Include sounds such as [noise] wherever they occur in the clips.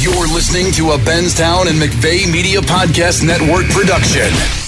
You're listening to a Benstown and McVeigh Media Podcast Network production.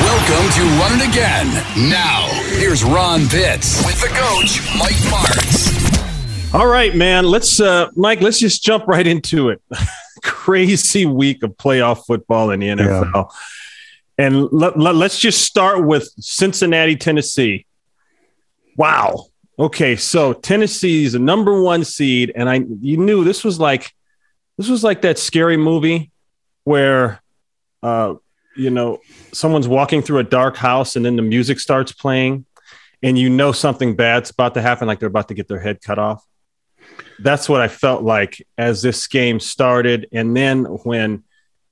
Welcome to Run It Again. Now, here's Ron Pitts with the coach, Mike Martz. All right, man. Let's, uh, Mike, let's just jump right into it. [laughs] Crazy week of playoff football in the NFL. Yeah. And let, let, let's just start with Cincinnati, Tennessee. Wow. Okay, so Tennessee is a number one seed, and I you knew this was like this was like that scary movie where uh, you know, someone's walking through a dark house and then the music starts playing and you know something bad's about to happen, like they're about to get their head cut off. That's what I felt like as this game started. And then when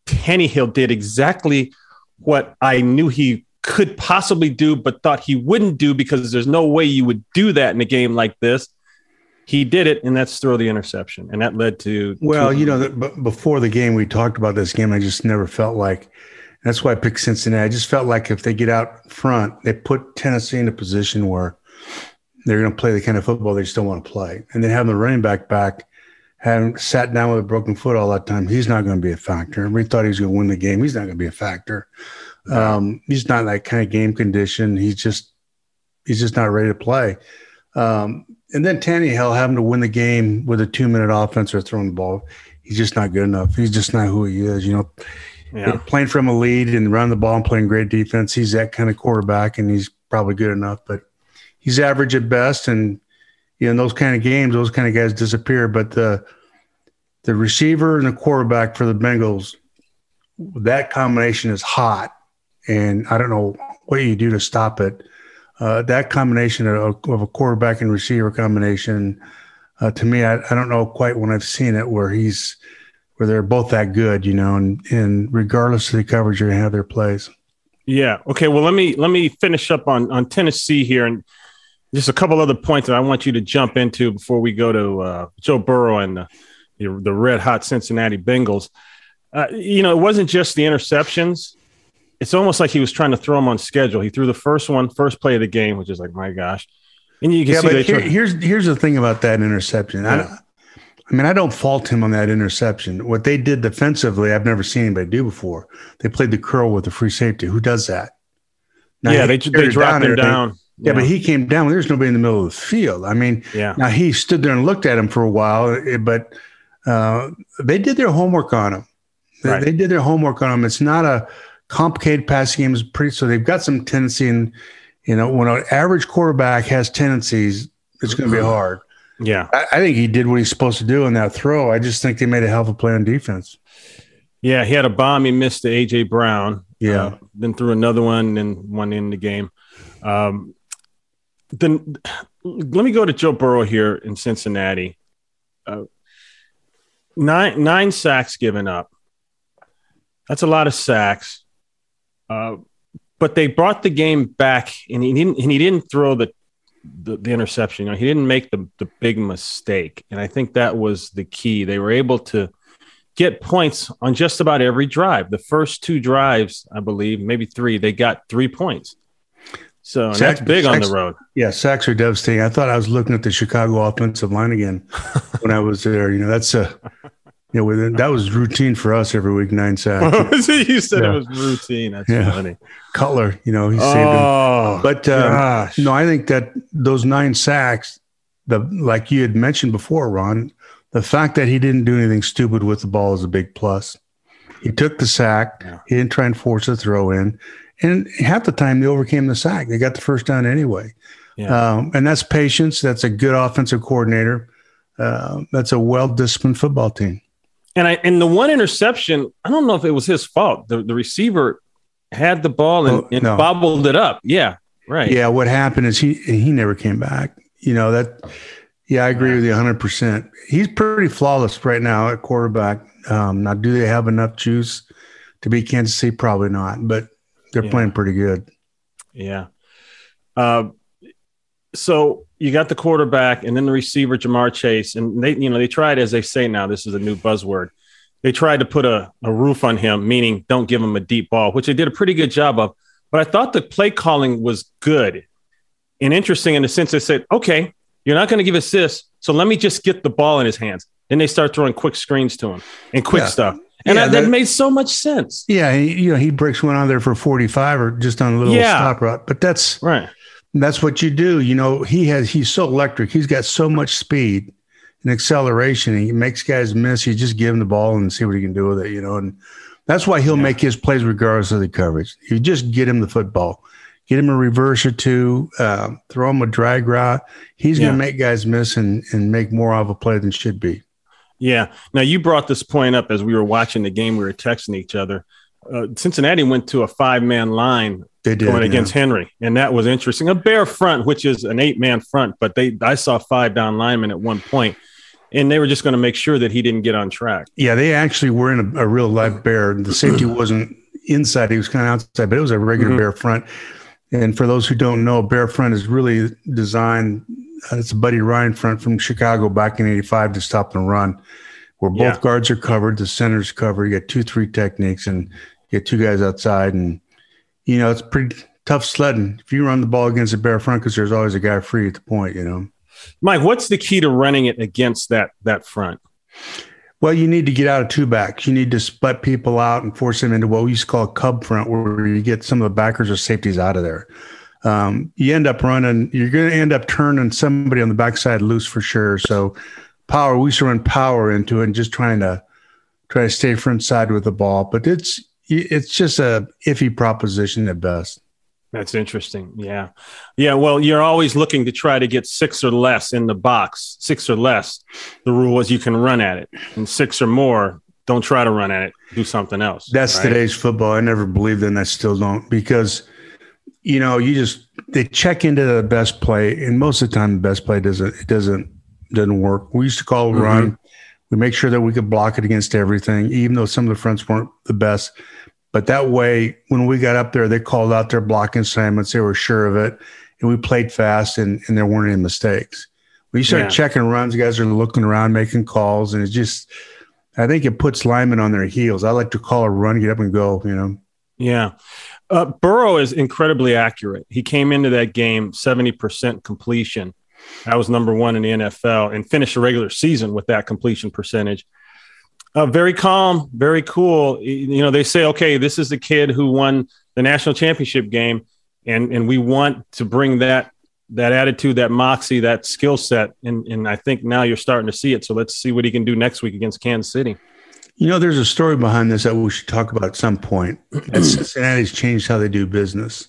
Tannehill did exactly what I knew he could possibly do, but thought he wouldn't do because there's no way you would do that in a game like this. He did it, and that's throw the interception, and that led to. Well, to- you know, the, before the game, we talked about this game. I just never felt like that's why I picked Cincinnati. I just felt like if they get out front, they put Tennessee in a position where they're going to play the kind of football they still want to play. And then having the running back back, having sat down with a broken foot all that time, he's not going to be a factor. We thought he was going to win the game. He's not going to be a factor. Um, he's not that kind of game condition. He's just he's just not ready to play. Um, and then Tannehill having to win the game with a two minute offense or throwing the ball, he's just not good enough. He's just not who he is. You know, yeah. Playing from a lead and running the ball and playing great defense. He's that kind of quarterback, and he's probably good enough, but he's average at best. And you know, in those kind of games, those kind of guys disappear. But the the receiver and the quarterback for the Bengals, that combination is hot, and I don't know what you do to stop it. Uh, that combination of, of, a quarterback and receiver combination, uh, to me, I, I don't know quite when I've seen it where he's where they're both that good, you know, and and regardless of the coverage, you're gonna have their plays. Yeah. Okay. Well, let me let me finish up on on Tennessee here, and just a couple other points that I want you to jump into before we go to uh, Joe Burrow and the, the, red hot Cincinnati Bengals. Uh, you know, it wasn't just the interceptions. It's almost like he was trying to throw them on schedule. He threw the first one, first play of the game, which is like, my gosh. And you can yeah, see but here, here's here's the thing about that interception. Yeah. I mean, I don't fault him on that interception. What they did defensively, I've never seen anybody do before. They played the curl with the free safety. Who does that? Now, yeah, they, they dropped down him down. yeah, yeah, but he came down. There's nobody in the middle of the field. I mean, yeah. Now he stood there and looked at him for a while, eh, but uh, they did their homework on him. They, right. they, did their homework on him. It's not a complicated passing game. It's pretty. So they've got some tendency, and you know, when an average quarterback has tendencies, it's going to be mm-hmm. hard. Yeah. I, I, think he did what he's supposed to do in that throw. I just think they made a hell of a play on defense. Yeah, he had a bomb he missed to AJ Brown. Yeah. Uh, then threw another one and one in the game. Um, then let me go to Joe Burrow here in Cincinnati. Uh, nine nine sacks given up. That's a lot of sacks. Uh, but they brought the game back, and he didn't. And he didn't throw the the, the interception. You know, he didn't make the the big mistake, and I think that was the key. They were able to get points on just about every drive. The first two drives, I believe, maybe three, they got three points. So that's big sacks, on the road. Yeah, sacks are devastating. I thought I was looking at the Chicago offensive line again [laughs] when I was there. You know, that's a yeah, well, that was routine for us every week, nine sacks. [laughs] you said yeah. it was routine. That's yeah. funny. Cutler, you know, he saved oh, him. But uh, no, I think that those nine sacks, the like you had mentioned before, Ron, the fact that he didn't do anything stupid with the ball is a big plus. He took the sack. Yeah. He didn't try and force a throw in, and half the time they overcame the sack. They got the first down anyway. Yeah. Um, and that's patience. That's a good offensive coordinator. Uh, that's a well disciplined football team. And I and the one interception, I don't know if it was his fault. The the receiver had the ball and, oh, and no. bobbled it up. Yeah, right. Yeah, what happened is he he never came back. You know that. Yeah, I agree with you 100. percent He's pretty flawless right now at quarterback. Um, now, do they have enough juice to beat Kansas City? Probably not, but they're Yeah. playing pretty good. Yeah. Uh, so you got the quarterback and then the receiver Ja'Marr Chase, and they, you know, they tried, as they say now, this is a new buzzword. They tried to put a, a roof on him, meaning don't give him a deep ball, which they did a pretty good job of. But I thought the play calling was good and interesting in the sense they said, okay, you're not going to give assists, so let me just get the ball in his hands. Then they start throwing quick screens to him and quick Yeah. stuff, and Yeah, that, that that- made so much sense. Yeah, he, you know, he breaks one on there for 45 or just on a little Yeah. stop route. But that's Right. That's what you do. You know, he has he's so electric. He's got so much speed and acceleration. He makes guys miss. You just give him the ball and see what he can do with it. You know, and that's why he'll make his plays regardless of the coverage. You just get him the football, get him a reverse or two, um, throw him a drag route. He's Yeah. going to make guys miss and and make more of a play than should be. Yeah. Now you brought this point up as we were watching the game. We were texting each other. Uh, Cincinnati went to a five-man line They did going yeah. against Henry, and that was interesting. A bear front, which is an eight-man front, but they I saw five down linemen at one point, and they were just going to make sure that he didn't get on track. Yeah, they actually were in a, a real live bear. The safety wasn't inside; he was kind of outside, but it was a regular Mhm. bear front. And for those who don't know, bear front is really designed. Uh, it's a Buddy Ryan front from Chicago back in '85 to stop and run, where both Yeah. guards are covered, the center's covered. You got two, three techniques, and you get two guys outside, and you know it's pretty tough sledding if you run the ball against a bear front because there's always a guy free at the point. You know. Mike, what's the key to running it against that that front? Well, you need to get out of two backs. You need to split people out and force them into what we used to call a cub front, where you get some of the backers or safeties out of there. Um, you end up running, you're going to end up turning somebody on the backside loose for sure. So, power, we used to run power into it and just trying to try to stay front side with the ball. But it's it's just a iffy proposition at best. That's interesting. Yeah. Yeah. Well, you're always looking to try to get six or less in the box. Six or less. The rule is you can run at it, and six or more, don't try to run at it. Do something else. That's right? today's football. I never believed in. that. still don't because you know you just they check into the best play, and most of the time the best play doesn't it doesn't doesn't work. We used to call Mm-hmm. run. We make sure that we could block it against everything, even though some of the fronts weren't the best. But that way, when we got up there, they called out their blocking assignments. They were sure of it, and we played fast, and, and there weren't any mistakes. When you start Yeah. checking runs, guys are looking around, making calls, and it's just I think it puts linemen on their heels. I like to call a run, get up and go. You know, Yeah. Uh, Burrow is incredibly accurate. He came into that game 70% completion. That was number one in the NFL and finished the regular season with that completion percentage. Uh, very calm, very cool. You know, they say, okay, this is the kid who won the national championship game, and and we want to bring that that attitude, that moxie, that skill set, and and I think now you're starting to see it. So let's see what he can do next week against Kansas City. you know, there's a story behind this that we should talk about at some point. [clears throat] Cincinnati's changed how they do business.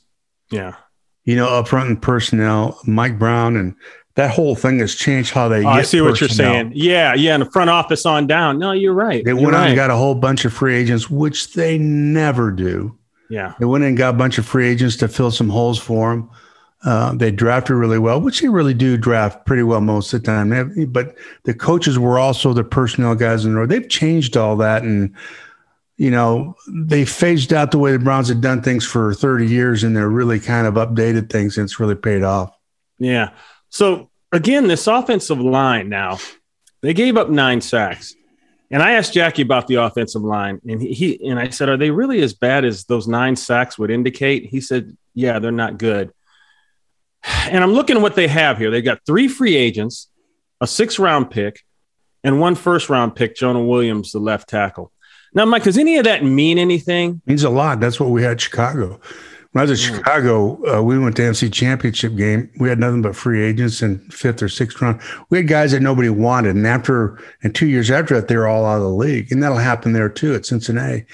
Yeah. You know, up front in personnel, Mike Brown, and that whole thing has changed how they. Oh, I see what you're saying. Yeah, yeah, in the front office on down. No, you're right. They You're went out and got a whole bunch of free agents, which they never do. yeah, They went in and got a bunch of free agents to fill some holes for them. Uh, they drafted really well, which they really do draft pretty well most of the time. Have- but the coaches were also the personnel guys in the row. They've changed all that, and you know they phased out the way the Browns had done things for 30 years, and they're really kind of updated things, and it's really paid off. yeah. So again, this offensive line now, they gave up nine sacks. And I asked Jackie about the offensive line, and he, he and I said, "Are they really as bad as those nine sacks would indicate?" He said, "Yeah, they're not good." And I'm looking at what they have here. They've got three free agents, a six round pick, and one first round pick, Jonah Williams, the left tackle. Now, Mike, does any of that mean anything? means a lot. That's what we had Chicago. When I was in Chicago, uh, we went to NFC championship game. We had nothing but free agents in fifth or sixth round. We had guys that nobody wanted, and after and two years after that, they were all out of the league, and that'll happen there too at Cincinnati.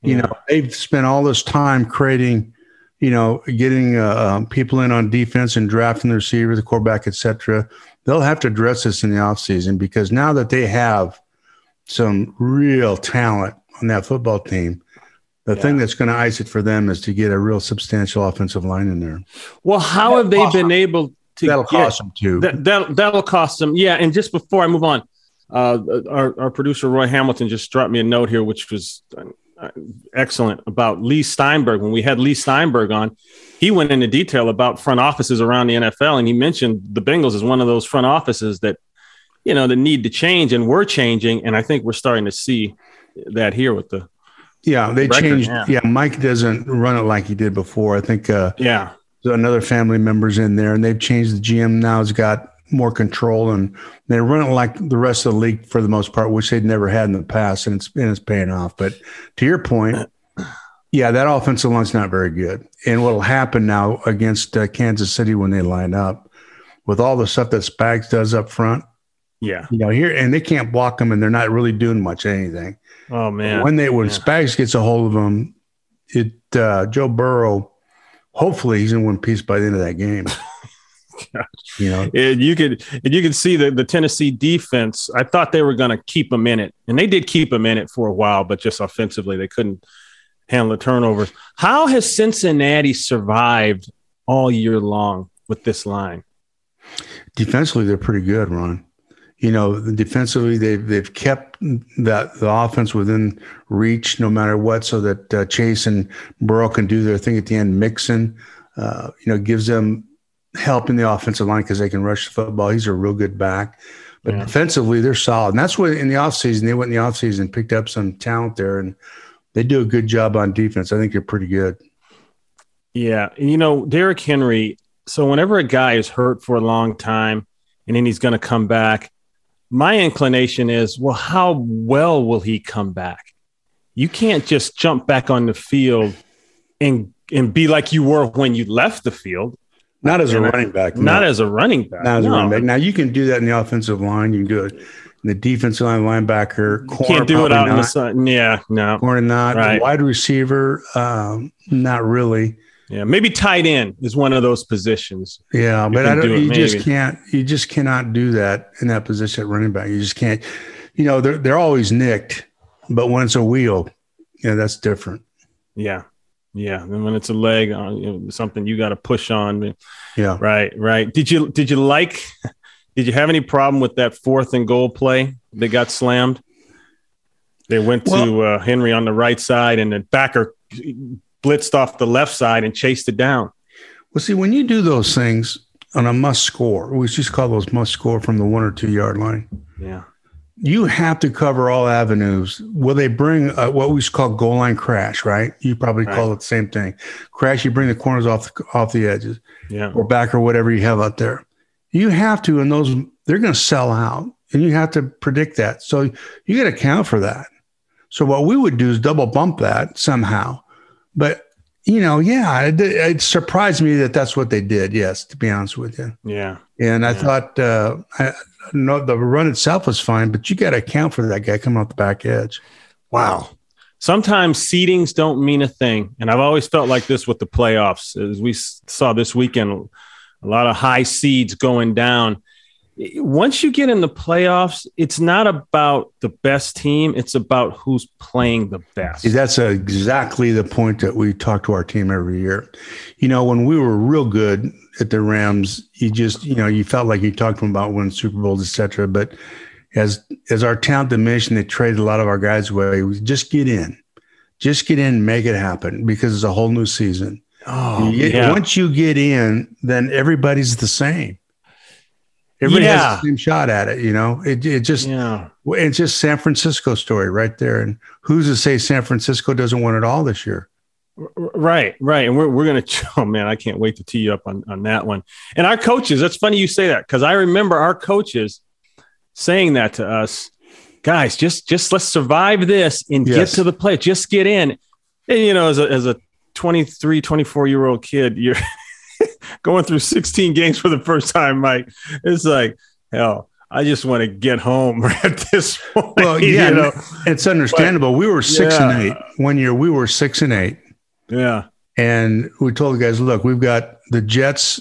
You Yeah. know, they've spent all this time creating, you know, getting uh, um, people in on defense and drafting the receiver, the quarterback, etc. They'll have to address this in the offseason because now that they have some real talent on that football team, the Yeah. thing that's going to ice it for them is to get a real substantial offensive line in there. Well, how have they cost been able to That'll get- cost them too. That, that that'll cost them. Yeah, and just before I move on, uh, our, our producer Roy Hamilton just dropped me a note here, which was uh, excellent about Leigh Steinberg. When we had Leigh Steinberg on, he went into detail about front offices around the NFL, and he mentioned the Bengals as one of those front offices that you know that need to change, and we're changing, and I think we're starting to see that here with the yeah they record, changed yeah. yeah. Mike doesn't run it like he did before. I think uh, yeah another family members in there, and they've changed the GM now. Has got more control and they run it like the rest of the league for the most part, which they'd never had in the past, and it's and it's paying off. But to your point, yeah, that offensive line's not very good. And what'll happen now against uh, Kansas City when they line up with all the stuff that Spags does up front? Yeah, you know here, and they can't block them, and they're not really doing much anything. Oh man, when they when yeah. Spags gets a hold of them, it uh, Joe Burrow, hopefully he's in one piece by the end of that game. [laughs] you know, and you could and you can see the the Tennessee defense. I thought they were going to keep them in it, and they did keep them in it for a while, but just offensively they couldn't handle the turnovers. How has Cincinnati survived all year long with this line? Defensively, they're pretty good, Ron. You know, defensively, they've they've kept that the offense within reach, no matter what, so that uh, Chase and Burrow can do their thing at the end. Mixon, uh, you know, gives them help in the offensive line because they can rush the football. He's a real good back. But yeah. defensively, they're solid. And that's what in the offseason, they went in the offseason and picked up some talent there. And they do a good job on defense. I think they're pretty good. Yeah. And, you know, Derrick Henry, so whenever a guy is hurt for a long time and then he's going to come back, my inclination is, well, how well will he come back? You can't just jump back on the field and and be like you were when you left the field. Not as a running back. Not as a running back. Not as no. a running back. Now you can do that in the offensive line. You can do it in the defensive line, linebacker. Corner, can't do it out not. in the sun. Yeah, no. Corner not. Right. Wide receiver, um, not really. Yeah, maybe tight end is one of those positions. Yeah, you but I don't. Do you just can't. You just cannot do that in that position at running back. You just can't. You know, they're they're always nicked, but when it's a wheel, yeah, that's different. Yeah, yeah, and when it's a leg on you know, something you got to push on. Yeah, right, right. Did you did you like? [laughs] Did you have any problem with that fourth and goal play? They got slammed. They went well, to uh, Henry on the right side, and the backer blitzed off the left side and chased it down. Well, see, when you do those things on a must score, we just call those must score from the one or two yard line. Yeah you have to cover all avenues. Will they bring uh, what we call goal line crash? Right? You probably right. call it the same thing. Crash. You bring the corners off the, off the edges, yeah, or back or whatever you have out there. You have to, and those they're going to sell out, and you have to predict that. So you got to account for that. So what we would do is double bump that somehow. But you know, yeah, it, it surprised me that that's what they did. Yes, to be honest with you. Yeah. And I yeah. thought, uh, I, no, the run itself was fine, but you got to account for that guy coming off the back edge. Wow. Sometimes seedings don't mean a thing. And I've always felt like this with the playoffs. As we saw this weekend, a lot of high seeds going down. Once you get in the playoffs, it's not about the best team, it's about who's playing the best. That's exactly the point that we talk to our team every year. You know, when we were real good, at the Rams, you just you know you felt like you talked to them about winning Super Bowls, etc. But as as our talent diminished, and they traded a lot of our guys away. Just get in, just get in, make it happen because it's a whole new season. Oh, get, yeah. Once you get in, then everybody's the same. Everybody yeah. has the same shot at it. You know, it it just yeah. it's just San Francisco story right there. And who's to say San Francisco doesn't win it all this year? Right, right. And we're, we're going [laughs] to, oh man, I can't wait to tee you up on, on that one. And our coaches, that's funny you say that because I remember our coaches saying that to us guys, just, just let's survive this and yes. get to the play, just get in. And, you know, as a, as a 23, 24 year old kid, you're [laughs] going through 16 games for the first time, Mike. It's like, hell, I just want to get home [laughs] at this point. Well, yeah, you know? it's understandable. But, we were six yeah. and eight one year. We were six and eight. Yeah. And we told the guys, look, we've got the Jets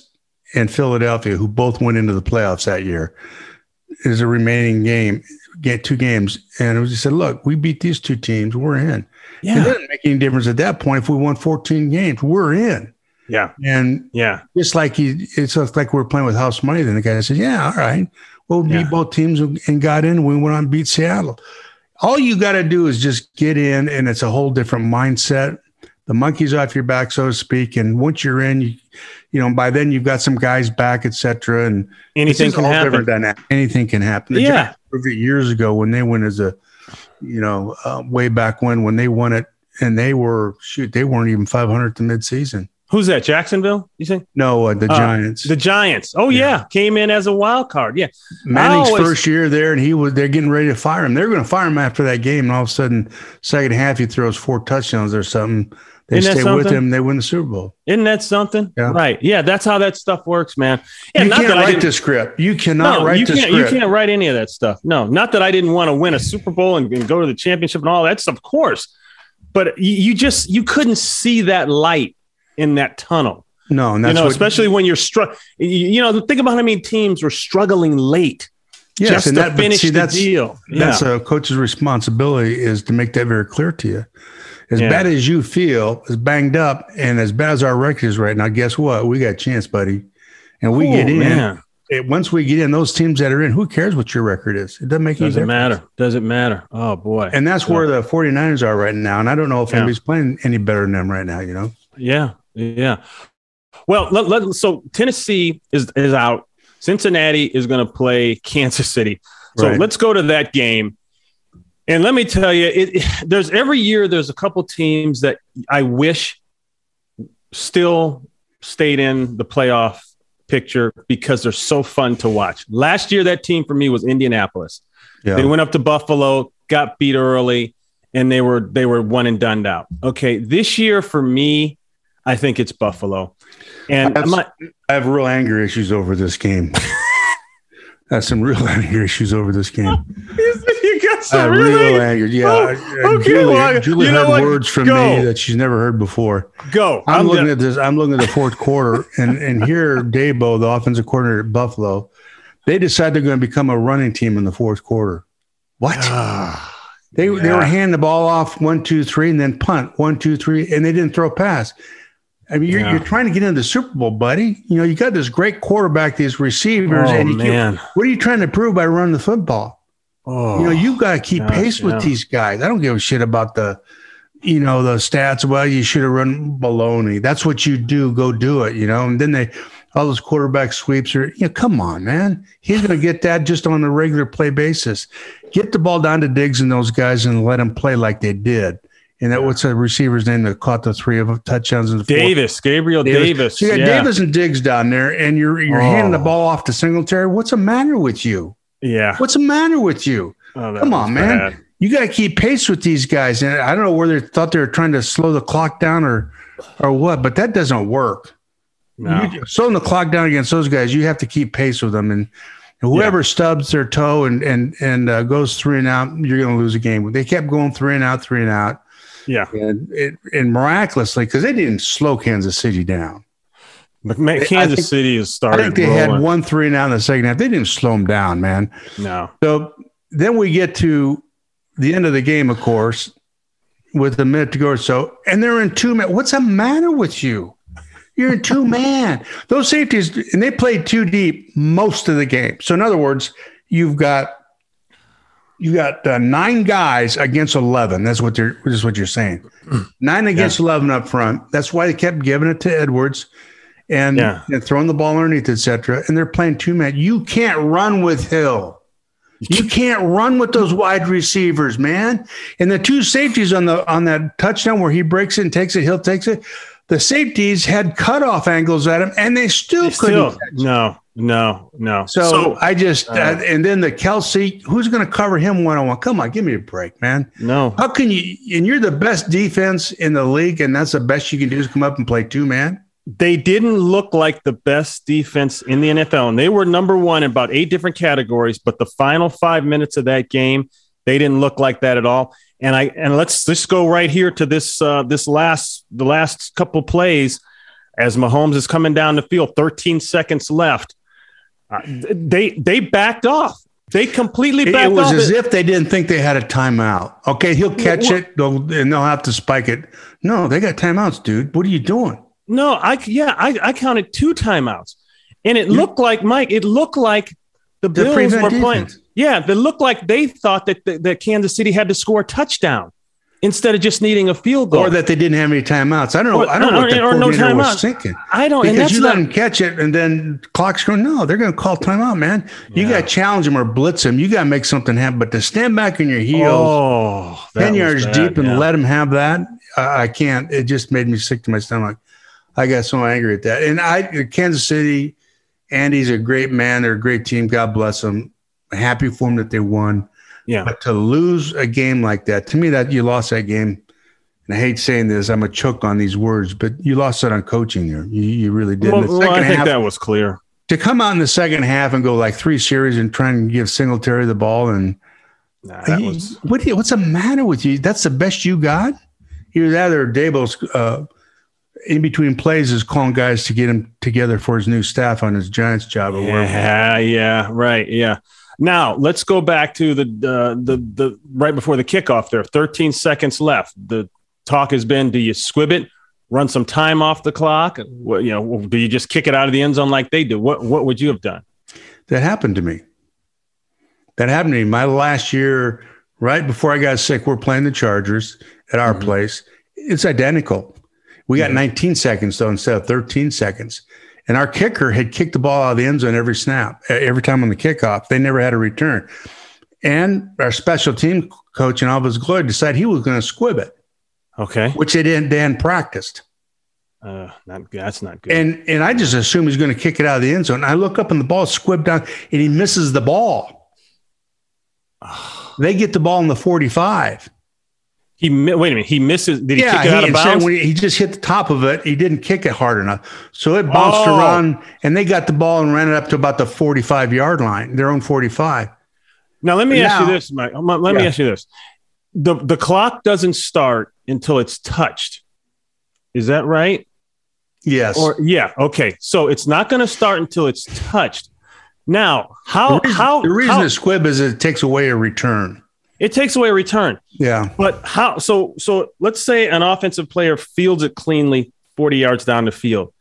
and Philadelphia, who both went into the playoffs that year. Is a remaining game, get two games. And we said, look, we beat these two teams, we're in. Yeah. It doesn't make any difference at that point if we won 14 games, we're in. Yeah. And yeah, just like he, it's like we're playing with house money. Then the guy said, yeah, all right. Well, Yeah. beat both teams and got in. We went on beat Seattle. All you got to do is just get in, and it's a whole different mindset. The monkey's off your back, so to speak. And once you're in, you, you know, by then you've got some guys back, etc. And Anything can happen. Anything can happen. The Yeah. Years ago when they went as a, you know, uh, way back when when they won it, and they were shoot, they weren't even 500 to midseason. Who's that? Jacksonville? You think No, uh, the Uh, Giants. the Giants? Oh yeah, came in as a wild card. Yeah, Manning's always- first year there, and he was they're getting ready to fire him. They're going to fire him after that game, and all of a sudden, second half he throws four touchdowns or something. They stay with him. They win the Super Bowl. isn't that something? Yeah. Right. Yeah, that's how that stuff works, man. Yeah, you can't write the script. You cannot no, write you the can't. script. You can't write any of that stuff. No, not that I didn't want to win a Super Bowl and, and go to the championship and all that stuff. Of course, but you, you just you couldn't see that light in that tunnel. No, and You know, what, especially when you're struck. You, know, think about how many teams were struggling late yes, just and to that, finish see, the that's deal. that's yeah. a coach's responsibility is to make that very clear to you. As Yeah. bad as you feel, as banged up, and as bad as our record is right now, guess what? We got a chance, buddy. And we Oh, get in. man. It- once we get in, those teams that are in, who cares what your record is? It doesn't make any Doesn't difference. matter. Doesn't matter. Oh boy. And that's where the 49ers are right now. And I don't know if Yeah. anybody's playing any better than them right now, you know? Yeah, yeah. Well, let, let- so Tennessee is is out. Cincinnati is going to play Kansas City. So Right. let's go to that game. And let me tell you, it, there's every year there's a couple teams that I wish still stayed in the playoff picture because they're so fun to watch. Last year, that team for me was Indianapolis. Yeah. They went up to Buffalo, got beat early, and they were they were one and done out. Okay, this year for me, I think it's Buffalo, and That's- my, I have real anger issues over this game. [laughs] I have some real anger issues over this game. you got I some have really real anger. Yeah. Oh, uh, okay, Julie, well, I- Julie you know heard what? words from Go. me that she's never heard before. go. I'm, looking gonna- at this. I'm looking at the fourth quarter, and and here Daboll, the offensive coordinator at Buffalo, they decide they're going to become a running team in the fourth quarter. What? They they were handing the ball off one two three and then punt one two three and they didn't throw a pass. I mean, you're, Yeah. you're trying to get into the Super Bowl, buddy. You know, you got this great quarterback, these receivers, Oh, and man. What are you trying to prove by running the football? oh, You know, you've oh, got to keep gosh, pace with yeah. these guys. I don't give a shit about the, you know, the stats. Well, you should have run baloney. That's what you do. Go do it. You know, and then they, all those quarterback sweeps are. You know, come on, man. He's going to get that just on a regular play basis. Get the ball down to Diggs and those guys and let them play like they did. And that what's the receiver's name that caught the three of touchdowns in the fourth? Davis, Gabriel Davis. So you got yeah. Davis and Diggs down there, and you're you're Oh. handing the ball off to Singletary. What's the matter with you? Yeah. What's the matter with you? Oh, Come on, man. bad. You got to keep pace with these guys. And I don't know whether they thought they were trying to slow the clock down or or what, but that doesn't work. No. You, slowing the clock down against those guys, you have to keep pace with them. And whoever stubs their toe and and and uh, goes three and out, you're going to lose a game. They kept going three and out, three and out, Yeah. and it, and miraculously because they didn't slow Kansas City down. But man, I Kansas think- City has I think they rolling. had one three out in the second half. They didn't slow them down, man. No. So then we get to the end of the game, of course, with a minute to go or so, and they're in two man. What's the matter with you? You're in two [laughs] man. Those safeties, and they played two deep most of the game. So in other words, you've got you got uh, nine guys against eleven. That's what they're. Is what you're saying. Nine against eleven up front. That's why they kept giving it to Edwards. And, Yeah. and throwing the ball underneath, etc. And they're playing two man. You can't run with Hill. You can't run with those wide receivers, man. And the two safeties on the on that touchdown where he breaks it and takes it, Hill takes it. The safeties had cutoff angles at him, and they still couldn't. Still, no, no, no. So, I just uh, uh, and then the Kelce, who's going to cover him one on one? Come on, give me a break, man. no. How can you? And you're the best defense in the league, and that's the best you can do is come up and play two man. they didn't look like the best defense in the NFL, and they were number one in about eight different categories. But the final five minutes of that game, they didn't look like that at all. And I and let's let's go right here to this uh, this last the last couple plays as Mahomes is coming down the field, 13 seconds left. Uh, they they backed off. They completely It, backed it was off. as if they didn't think they had a timeout. Okay, he'll catch it, they'll, and they'll have to spike it. No, they got timeouts, dude. What are you doing? No, I yeah, I, I counted two timeouts, and it looked like Mike. It looked like the Bills were playing. Yeah, they looked like they thought that, that, that Kansas City had to score a touchdown instead of just needing a field goal, or that they didn't have any timeouts. I don't know. Or, I don't know what the coordinator no was thinking. I don't because you let them catch it and then clock's going. No, they're going to call timeout, man. You yeah. got to challenge them or blitz them. You got to make something happen. But to stand back on your heels, oh, ten yards bad, deep, and yeah. let them have that, I, I can't. It just made me sick to my stomach. I got so angry at that. And I, Kansas City, Andy's a great man. They're a great team. God bless them. Happy for them that they won. Yeah. But to lose a game like that, to me, that you lost that game. And I hate saying this, I'm a choke on these words, but you lost it on coaching there. You, you really did. Well, well I think half, that was clear. To come out in the second half and go like three series and try and give Singletary the ball and nah, that was... what, what's the matter with you? That's the best you got? Either that or Daboll's uh, in between plays is calling guys to get him together for his new staff on his Giants job. yeah, yeah, right, yeah. Now let's go back to the uh, the the right before the kickoff. There, 13 seconds left. The talk has been: Do you squib it, run some time off the clock? What, you know, do you just kick it out of the end zone like they do? What what would you have done? That happened to me. That happened to me. My last year, right before I got sick, we're playing the Chargers at our mm-hmm. place. It's identical. We got mm-hmm. 19 seconds though instead of 13 seconds. And our kicker had kicked the ball out of the end zone every snap, every time on the kickoff. They never had a return. And our special team coach in all of his glory decided he was going to squib it. Okay. Which they didn't, Dan practiced. Uh, not that's not good. And and I just assume he's going to kick it out of the end zone. I look up and the ball squibbed down and he misses the ball. they get the ball in the 45. He wait a minute. He misses. Did he yeah, kick it out of bounds? He, he, just hit the top of it. He didn't kick it hard enough, so it bounced oh. around, and they got the ball and ran it up to about the forty-five yard line, their own forty-five. Now let me now, ask you this, Mike. Let yeah. me ask you this: the the clock doesn't start until it's touched. Is that right? Yes. Or yeah. Okay. So it's not going to start until it's touched. Now, how the reason, how the reason how, squib is it takes away a return. It takes away a return. Yeah. But how so so let's say an offensive player fields it cleanly 40 yards down the field.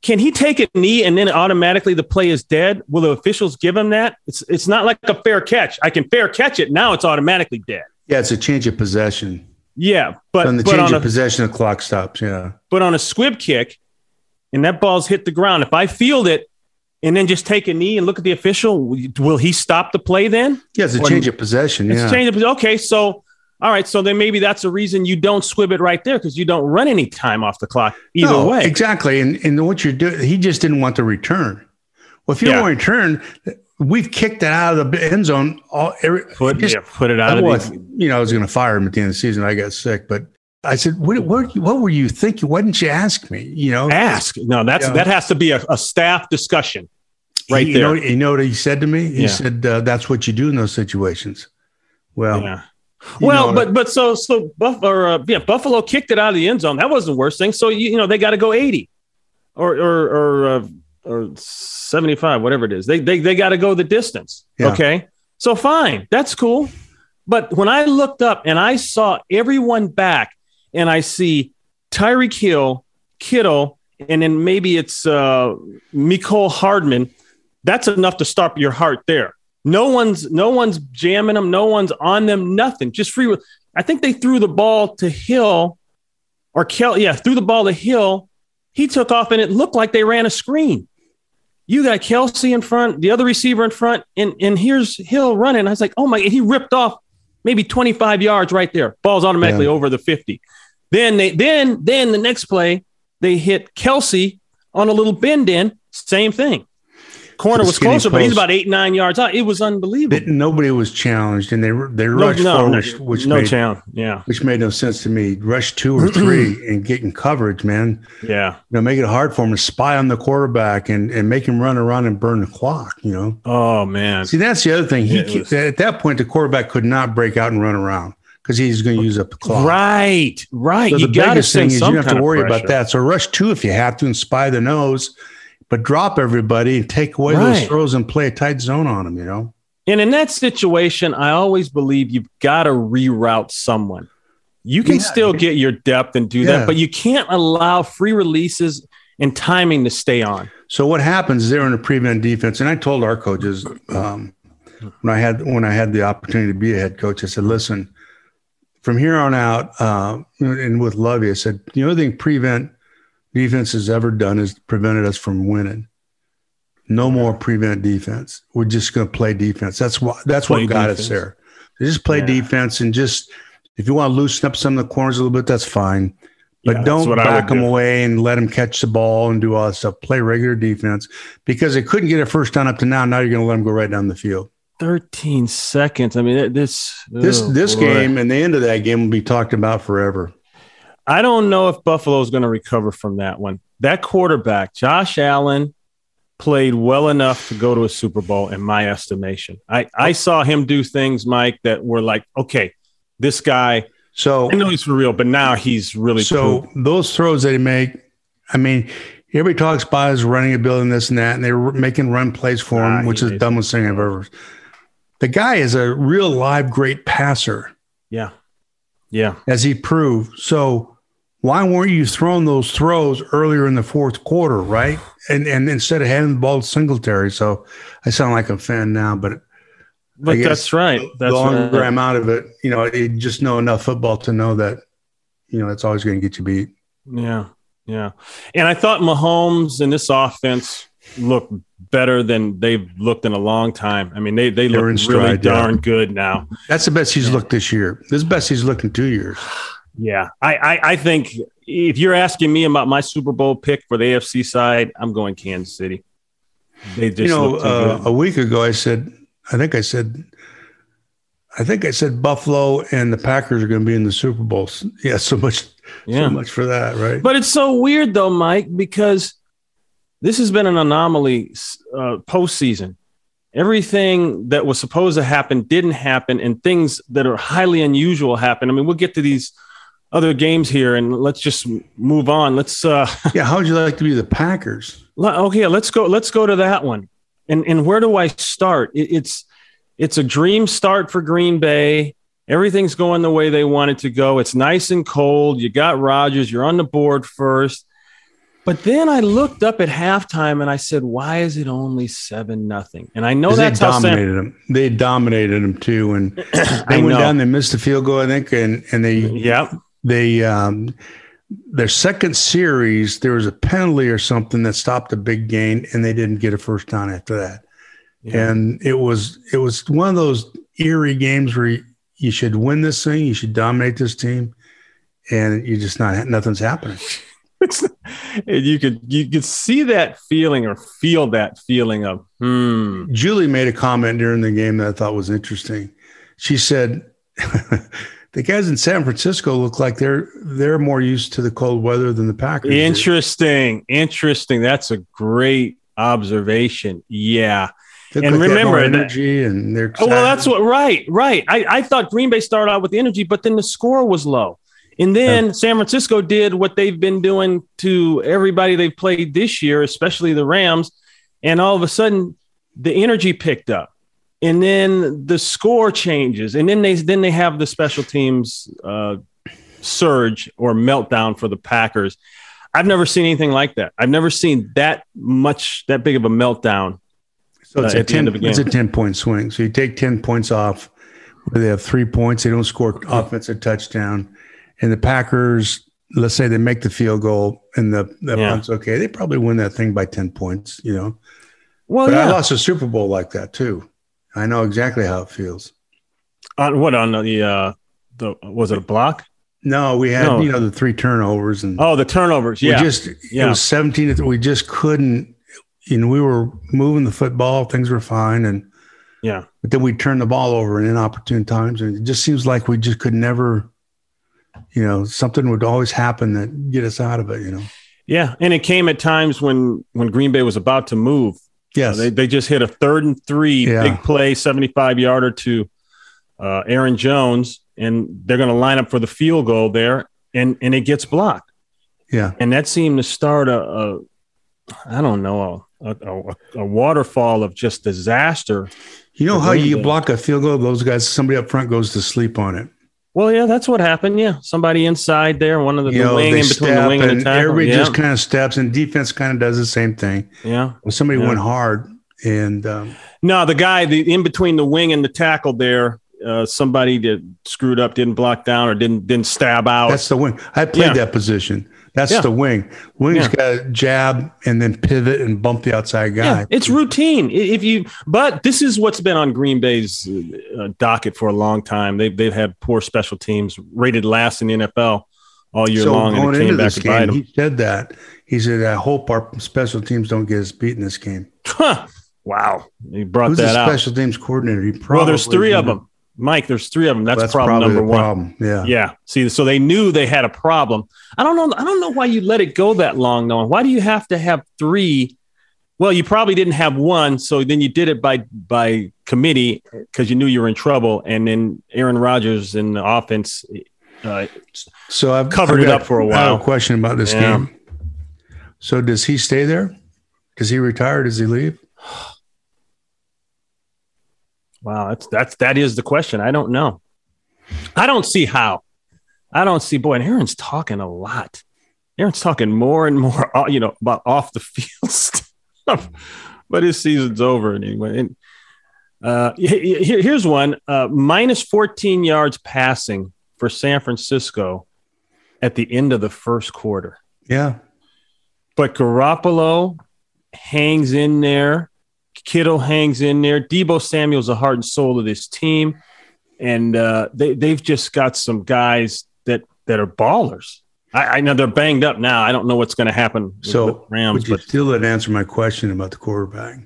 Can he take a knee and then automatically the play is dead? Will the officials give him that? It's it's not like a fair catch. I can fair catch it. Now it's automatically dead. Yeah, it's a change of possession. Yeah, but on the but change on of a, possession, the clock stops. Yeah. But on a squib kick, and that ball's hit the ground, if I field it and then just take a knee and look at the official. Will he stop the play then? Yeah, it's a or, change of possession. It's yeah. change of Okay, so all right, so then maybe that's a reason you don't squib it right there because you don't run any time off the clock either no, way. Exactly, and and what you're doing, he just didn't want the return. Well, if you yeah. don't return, we've kicked it out of the end zone. All every, put, just, yeah, put it out. of the, you know, I was going to fire him at the end of the season. I got sick, but I said, what, what, what, were you thinking? Why didn't you ask me? You know, ask. No, that's you know, that has to be a, a staff discussion right he, there. You know, you know what he said to me? He yeah. said, uh, "That's what you do in those situations." Well, yeah. Well, but but so so Buff or uh, yeah, Buffalo kicked it out of the end zone. That wasn't the worst thing. So you, you know they got to go eighty, or or or uh, or seventy five, whatever it is. They they they got to go the distance. Yeah. Okay, so fine, that's cool. But when I looked up and I saw everyone back, and I see Tyreek Hill, Kittle, and then maybe it's uh, Mecole Hardman that's enough to stop your heart there. No one's no one's jamming them, no one's on them, nothing. Just free. I think they threw the ball to Hill or Kel. Yeah, threw the ball to Hill. He took off and it looked like they ran a screen. You got Kelce in front, the other receiver in front, and, and here's Hill running. I was like, oh my, he ripped off maybe 25 yards right there. Ball's automatically yeah. over the 50. Then they then then the next play, they hit Kelce on a little bend in, same thing corner was closer, post. but he's about eight nine yards out. It was unbelievable. nobody was challenged, and they they rushed no, forward, no, which no made, challenge. Yeah, which made no sense to me. Rush two or three [clears throat] and getting coverage, man. Yeah, you know, make it hard for him to spy on the quarterback and and make him run around and burn the clock. You know. Oh man. See, that's the other thing. He was, at that point the quarterback could not break out and run around because he's going to use up the clock. Right, right. So you the biggest thing is you don't have to worry about that. So rush two if you have to and spy the nose but drop everybody and take away right. those throws and play a tight zone on them, you know? And in that situation, I always believe you've got to reroute someone. You can yeah. still get your depth and do yeah. that, but you can't allow free releases and timing to stay on. So what happens? Is they're in a prevent defense, and I told our coaches um, when I had when I had the opportunity to be a head coach, I said, "Listen, from here on out, uh, and with Lovie, I said the only thing prevent defense has ever done is prevented us from winning. No more prevent defense. We're just going to play defense. That's what that's play what got defense. us there. So just play yeah. defense and just if you want to loosen up some of the corners a little bit, that's fine. But yeah, don't back them do. away and let them catch the ball and do all that stuff. Play regular defense because they couldn't get a first down up to now. Now you're going to let them go right down the field. 13 seconds. I mean, this this oh, this boy. game and the end of that game will be talked about forever. I don't know if Buffalo is going to recover from that one. That quarterback, Josh Allen, played well enough to go to a Super Bowl, in my estimation. I, I saw him do things, Mike, that were like, okay, this guy. So I know he's for real, but now he's really so pooped. those throws that he make. I mean, everybody talks about his running ability and this and that, and they're making run plays for him, ah, which is the dumbest thing I've ever. The guy is a real live great passer. Yeah, yeah, as he proved. So why weren't you throwing those throws earlier in the fourth quarter, right? And and instead of handing the ball to Singletary. So I sound like a fan now, but but that's right. That's the longer right. I'm out of it, you know, you just know enough football to know that, you know, it's always going to get you beat. Yeah, yeah. And I thought Mahomes and this offense look better than they've looked in a long time. I mean, they they look stride, really darn yeah. good now. That's the best he's looked this year. This is the best he's looked in two years. Yeah, I, I, I think if you're asking me about my Super Bowl pick for the AFC side, I'm going Kansas City. They just you know uh, a week ago I said I think I said I think I said Buffalo and the Packers are going to be in the Super Bowl. Yeah, so much yeah. so much for that, right? But it's so weird though, Mike, because this has been an anomaly uh, postseason. Everything that was supposed to happen didn't happen, and things that are highly unusual happen. I mean, we'll get to these other games here, and let's just move on. Let's. Uh, [laughs] yeah, how would you like to be the Packers? Okay, let's go. Let's go to that one. And and where do I start? It, it's it's a dream start for Green Bay. Everything's going the way they want it to go. It's nice and cold. You got Rodgers. You're on the board first. But then I looked up at halftime and I said, "Why is it only seven nothing?" And I know that's they dominated them. They dominated them too, and [clears throat] they went down. They missed the field goal, I think, and and they yeah they um, their second series there was a penalty or something that stopped a big gain, and they didn't get a first down after that. Yeah. And it was it was one of those eerie games where you, you should win this thing, you should dominate this team, and you just not nothing's happening. [laughs] and you could you could see that feeling or feel that feeling of hmm. Julie made a comment during the game that I thought was interesting. She said [laughs] the guys in San Francisco look like they're they're more used to the cold weather than the Packers. Interesting, interesting. That's a great observation. Yeah. and like remember energy and they're oh, well that's what right right I, I thought green bay started out with the energy but then the score was low and then san francisco did what they've been doing to everybody they've played this year especially the rams and all of a sudden the energy picked up and then the score changes, and then they then they have the special teams uh, surge or meltdown for the Packers. I've never seen anything like that. I've never seen that much that big of a meltdown. So it's uh, a ten. It's a ten point swing. So you take ten points off. They have three points. They don't score offensive touchdown, and the Packers. Let's say they make the field goal and the, the yeah. punt's okay. They probably win that thing by ten points. You know. Well, but yeah. I lost a Super Bowl like that too. I know exactly how it feels. On what on the uh the was it a block? No, we had no. you know the three turnovers and oh the turnovers. Yeah, we just yeah. it was seventeen. We just couldn't. You know, we were moving the football. Things were fine, and yeah, but then we turned the ball over in inopportune times, and it just seems like we just could never. You know, something would always happen that get us out of it. You know. Yeah, and it came at times when when Green Bay was about to move Yes. Uh, they, they just hit a third and three yeah. big play, 75 yarder to uh, Aaron Jones, and they're going to line up for the field goal there, and, and it gets blocked. Yeah. And that seemed to start a, a I don't know, a, a, a, waterfall of just disaster. You know how you block a field goal? Those guys, somebody up front goes to sleep on it. Well, yeah, that's what happened. Yeah, somebody inside there, one of the, the know, wing in between the wing and, and the tackle. Everybody yeah. just kind of steps, and defense kind of does the same thing. Yeah, somebody yeah. went hard, and um, no, the guy the in between the wing and the tackle there. Uh, somebody that screwed up, didn't block down, or didn't didn't stab out. That's the wing. I played yeah. that position. That's yeah. the wing. Wing's yeah. got to jab and then pivot and bump the outside guy. Yeah, it's routine. If you, but this is what's been on Green Bay's uh, docket for a long time. They've they've had poor special teams, rated last in the NFL all year so long, and it came back to game, bite them. He said that. He said, "I hope our special teams don't get us beat in this game." Huh. Wow, he brought Who's that the out. special teams coordinator? He well, there's three of them. Mike, there's three of them. That's, That's problem number one. problem. Yeah. Yeah. See, so they knew they had a problem. I don't know. I don't know why you let it go that long, though. Why do you have to have three? Well, you probably didn't have one, so then you did it by by committee because you knew you were in trouble, and then Aaron Rodgers in the offense. Uh, So I've Covered I've it up for a while. a question about this Yeah. game. So does he stay there? Does he retire? Does he leave? [sighs] [sighs] [sighs] wow, that's that's that is the question. I don't know. I don't see how. I don't see. Boy, and Aaron's talking a lot. Aaron's talking more and more, uh, you know, about off the [laughs] field stuff. But his season's over anyway. And uh, he- he- here's one: uh, minus 14 yards passing for San Francisco at the end of the first quarter. Yeah. But Garoppolo hangs in there. Kittle hangs in there. Deebo Samuel's the heart and soul of this team, and uh, they they've just got some guys that that are ballers. I, I know they're banged up now. I don't know what's going to happen with So Rams, would you but still didn't answer my question about the quarterback?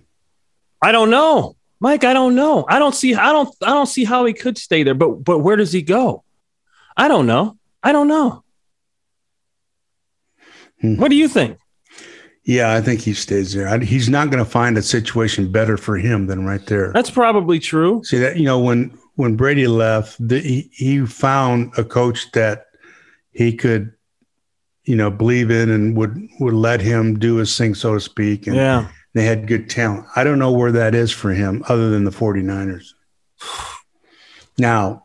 I don't know, Mike. I don't know. I don't see. I don't. I don't see how he could stay there. But but where does he go? I don't know. I don't know. Hmm. What do you think? Yeah, I think he stays there. I, he's not going to find a situation better for him than right there. That's probably true. See that you know when when Brady left, the, he he found a coach that he could, you know, believe in and would would let him do his thing, so to speak. And Yeah. they had good talent. I don't know where that is for him, other than the 49ers. Now,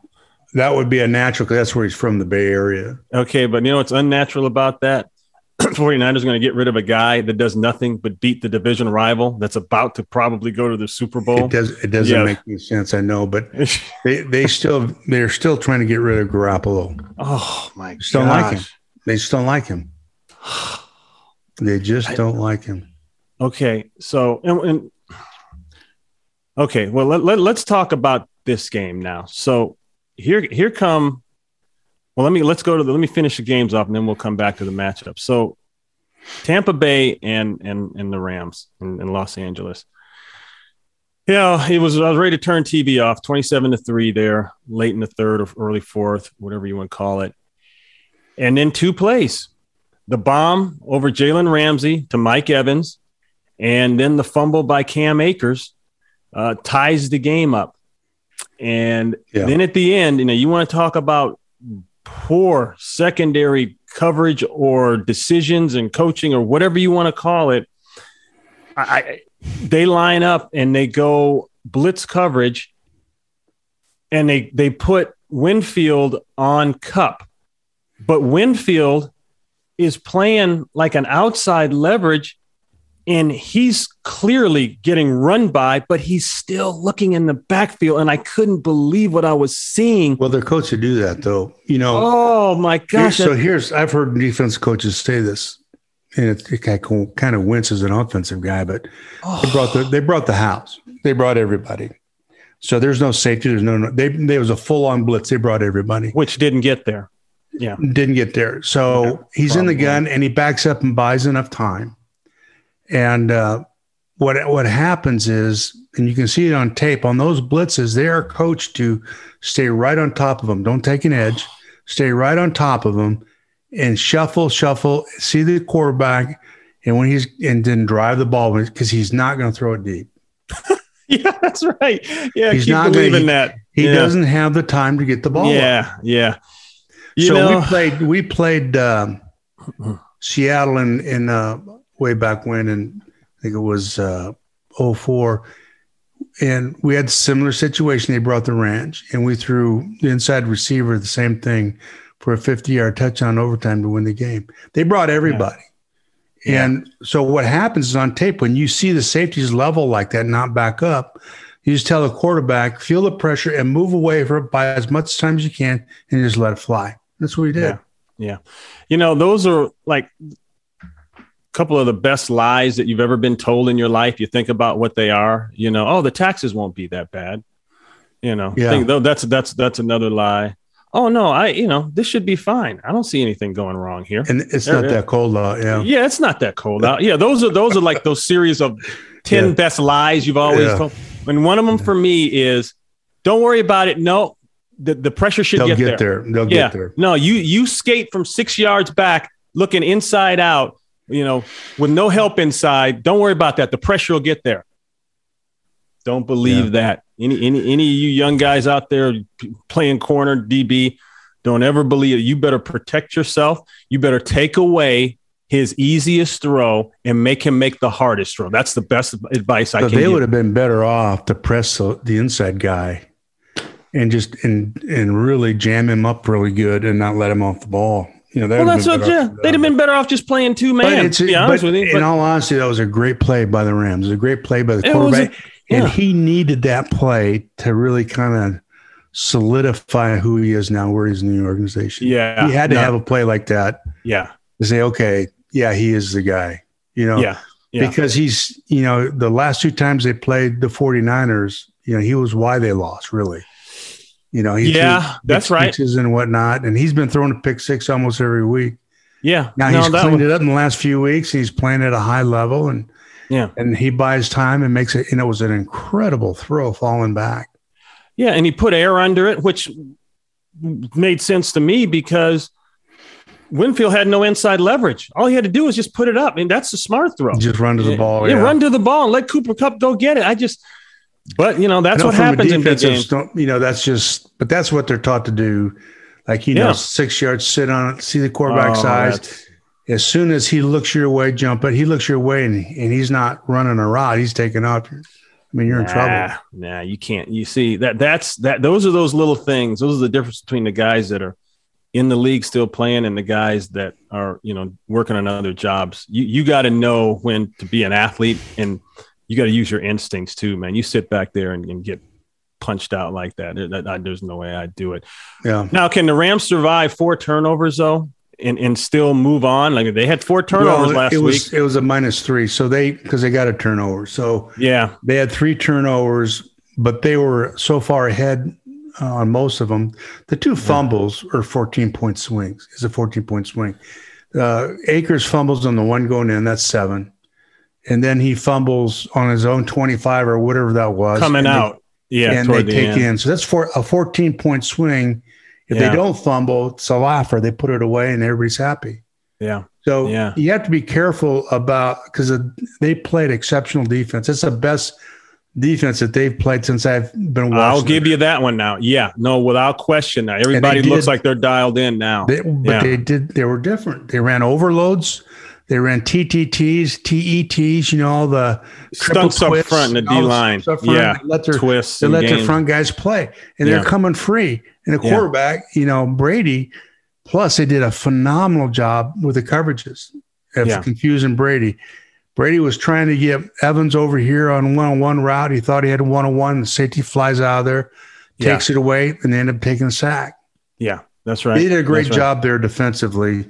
that would be a natural because that's where he's from, the Bay Area. Okay, but you know what's unnatural about that? [clears throat] 49ers going to get rid of a guy that does nothing but beat the division rival that's about to probably go to the Super Bowl. It does. It doesn't Yeah. make any sense. I know, but [laughs] they they still they're still trying to get rid of Garoppolo. oh my Just don't like him. They just don't like him. [sighs] They just don't like him. Okay, so and, and okay, well let, let, let's talk about this game now. So here here come well let me let's go to the let me finish the games off and then we'll come back to the matchup. So Tampa Bay and and and the Rams in, in Los Angeles. Yeah, it was I was ready to turn TV off, 27 to 3 there, late in the third or early fourth, whatever you want to call it. And then two plays. The bomb over Jalen Ramsey to Mike Evans, and then the fumble by Cam Akers uh, ties the game up. And Yeah. then at the end, you know, you want to talk about poor secondary coverage or decisions and coaching or whatever you want to call it. I, they line up and they go blitz coverage, and they they put Winfield on Kupp, but Winfield is playing like an outside leverage and he's clearly getting run by, but he's still looking in the backfield. And I couldn't believe what I was seeing. Well, their coach to do that, though. You know, Oh my Here- gosh. so here's I've heard defense coaches say this, and it, it kind of wince as an offensive guy, but they oh. brought the they brought the house. They brought everybody. So there's no safety. There's no, no they there was a full on blitz. They brought everybody. which didn't get there. Yeah. Didn't get there. So Yeah, he's in the gun and he backs up and buys enough time. And uh, what what happens is, and you can see it on tape on those blitzes, they are coached to stay right on top of them. Don't take an edge. Stay right on top of them and shuffle, shuffle. See the quarterback, and when he's and then drive the ball because he's not going to throw it deep. [laughs] Yeah, that's right. Yeah, He's keep not gonna- believing he- that. He yeah. doesn't have the time to get the ball. up. Yeah, yeah. You so know, we played we played um, Seattle in in uh, way back when, and I think it was uh, 04. and we had a similar situation. They brought the ranch, and we threw the inside receiver the same thing for a 50 yard touchdown overtime to win the game. They brought everybody. Yeah. And so what happens is on tape when you see the safeties level like that, not back up, you just tell the quarterback, feel the pressure and move away from it by as much time as you can and just let it fly. That's what we did. Yeah. yeah. You know, those are like couple of the best lies that you've ever been told in your life. You think about what they are, you know, oh, the taxes won't be that bad. You know, yeah. Think, though that's that's that's another lie oh no, I you know this should be fine. I don't see anything going wrong here. And it's there, not that cold out. Yeah, yeah, it's not that cold out. Yeah, those are those are like those series of ten yeah. best lies you've always yeah. told. And one of them for me is, don't worry about it. No, the, the pressure should. They'll get, get there. there. They'll yeah. get there. No, you you skate from six yards back, looking inside out. You know, with no help inside. Don't worry about that. The pressure will get there. Don't believe yeah. that. Any any any of you young guys out there playing corner DB, don't ever believe it. You better protect yourself. You better take away his easiest throw and make him make the hardest throw. That's the best advice I can. They give. would have been better off to press the, the inside guy and just and and really jam him up really good and not let him off the ball. You know, well, that's what yeah, they'd have been better off just playing two man. To be honest with you, but, in all honesty, that was a great play by the Rams. It was a great play by the quarterback. Yeah. And he needed that play to really kind of solidify who he is now, where he's in the organization. Yeah. He had to no. have a play like that. Yeah. To say, okay, yeah, he is the guy, you know? Yeah. yeah. Because he's, you know, the last two times they played the 49ers, you know, he was why they lost, really. You know, he yeah, that's right. And whatnot. And he's been throwing a pick six almost every week. Yeah. Now no, he's cleaned it up in the last few weeks. He's playing at a high level and yeah. And he buys time and makes it, and it was an incredible throw falling back. Yeah. And he put air under it, which made sense to me because Winfield had no inside leverage. All he had to do was just put it up. I mean, that's a smart throw. Just run to the ball. Yeah, yeah. run to the ball and let Cooper Kupp go get it. I just, but you know, that's know what happens in big games. You know, that's just, but that's what they're taught to do. Like, you yeah. know, six yards, sit on it, see the quarterback's oh, eyes as soon as he looks your way, jump it. He looks your way, and, and he's not running a rod. He's taking off. I mean, you're nah, in trouble. Nah, you can't. You see that that's that. Those are those little things. Those are the difference between the guys that are in the league still playing and the guys that are you know working on other jobs. You you got to know when to be an athlete, and you got to use your instincts too, man. You sit back there and, and get punched out like that. There's no way I'd do it. Yeah. Now, can the Rams survive four turnovers though? and, and still move on? Like they had four turnovers well, last it was, week. It was a minus three. So they, because they got a turnover. So yeah, they had three turnovers, but they were so far ahead uh, on most of them. The two fumbles yeah. are 14 point swings. Is a 14 point swing. Uh, Akers fumbles on the one going in. That's seven. And then he fumbles on his own 25 or whatever that was. Coming out. They, yeah. And they the take end. in. So that's for a 14 point swing if yeah. they don't fumble, it's a laugher. They put it away and everybody's happy. Yeah. So yeah. you have to be careful about because they played exceptional defense. It's the best defense that they've played since I've been watching. I'll give you that one now. Yeah, no, without question. Now everybody did, looks like they're dialed in now. They, but yeah. they did. They were different. They ran overloads. They ran TTTs, TETs. You know all the stunts up front in the D line. Yeah, let their twists. They let their front guys play, and yeah. they're coming free. And the quarterback, yeah. you know, Brady, plus they did a phenomenal job with the coverages of yeah. confusing Brady. Brady was trying to get Evans over here on one on one route. He thought he had a one on one. The safety flies out of there, takes it away, and they end up taking a sack. Yeah, that's right. They did a great that's job right. there defensively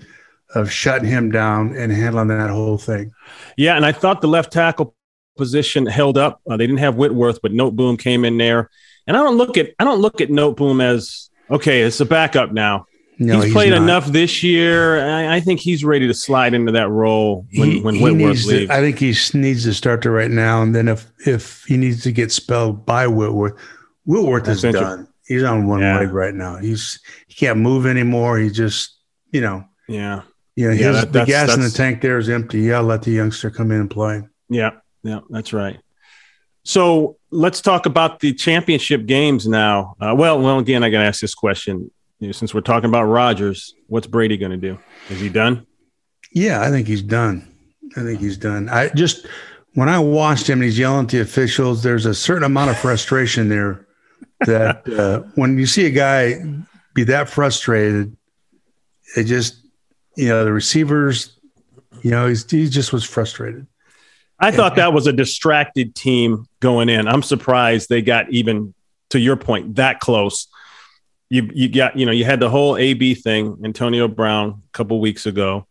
of shutting him down and handling that whole thing. Yeah, and I thought the left tackle position held up. Uh, they didn't have Whitworth, but Noteboom came in there. And I don't look at I don't look at Noteboom as Okay, it's a backup now. No, he's, he's played not. enough this year. I, I, think he's ready to slide into that role when, he, when he Whitworth leaves. To, I think he needs to start to right now, and then if if he needs to get spelled by Whitworth, Whitworth That's is done. He's on one yeah. leg right now. He's he can't move anymore. He just you know yeah yeah, yeah that, the gas in the tank there is empty. Yeah, let the youngster come in and play. Yeah, yeah, that's right. So let's talk about the championship games now. Uh, well, well, again, I got to ask this question. You know, since we're talking about Rodgers. what's Brady going to do? Is he done? Yeah, I think he's done. I think he's done. I just when I watched him, he's yelling at the officials. There's a certain amount of frustration there. That [laughs] uh, when you see a guy be that frustrated, it just you know the receivers, you know, he's, he just was frustrated. I thought that was a distracted team going in. I'm surprised they got even to your point that close. You you got you know you had the whole AB thing, Antonio Brown a couple weeks ago.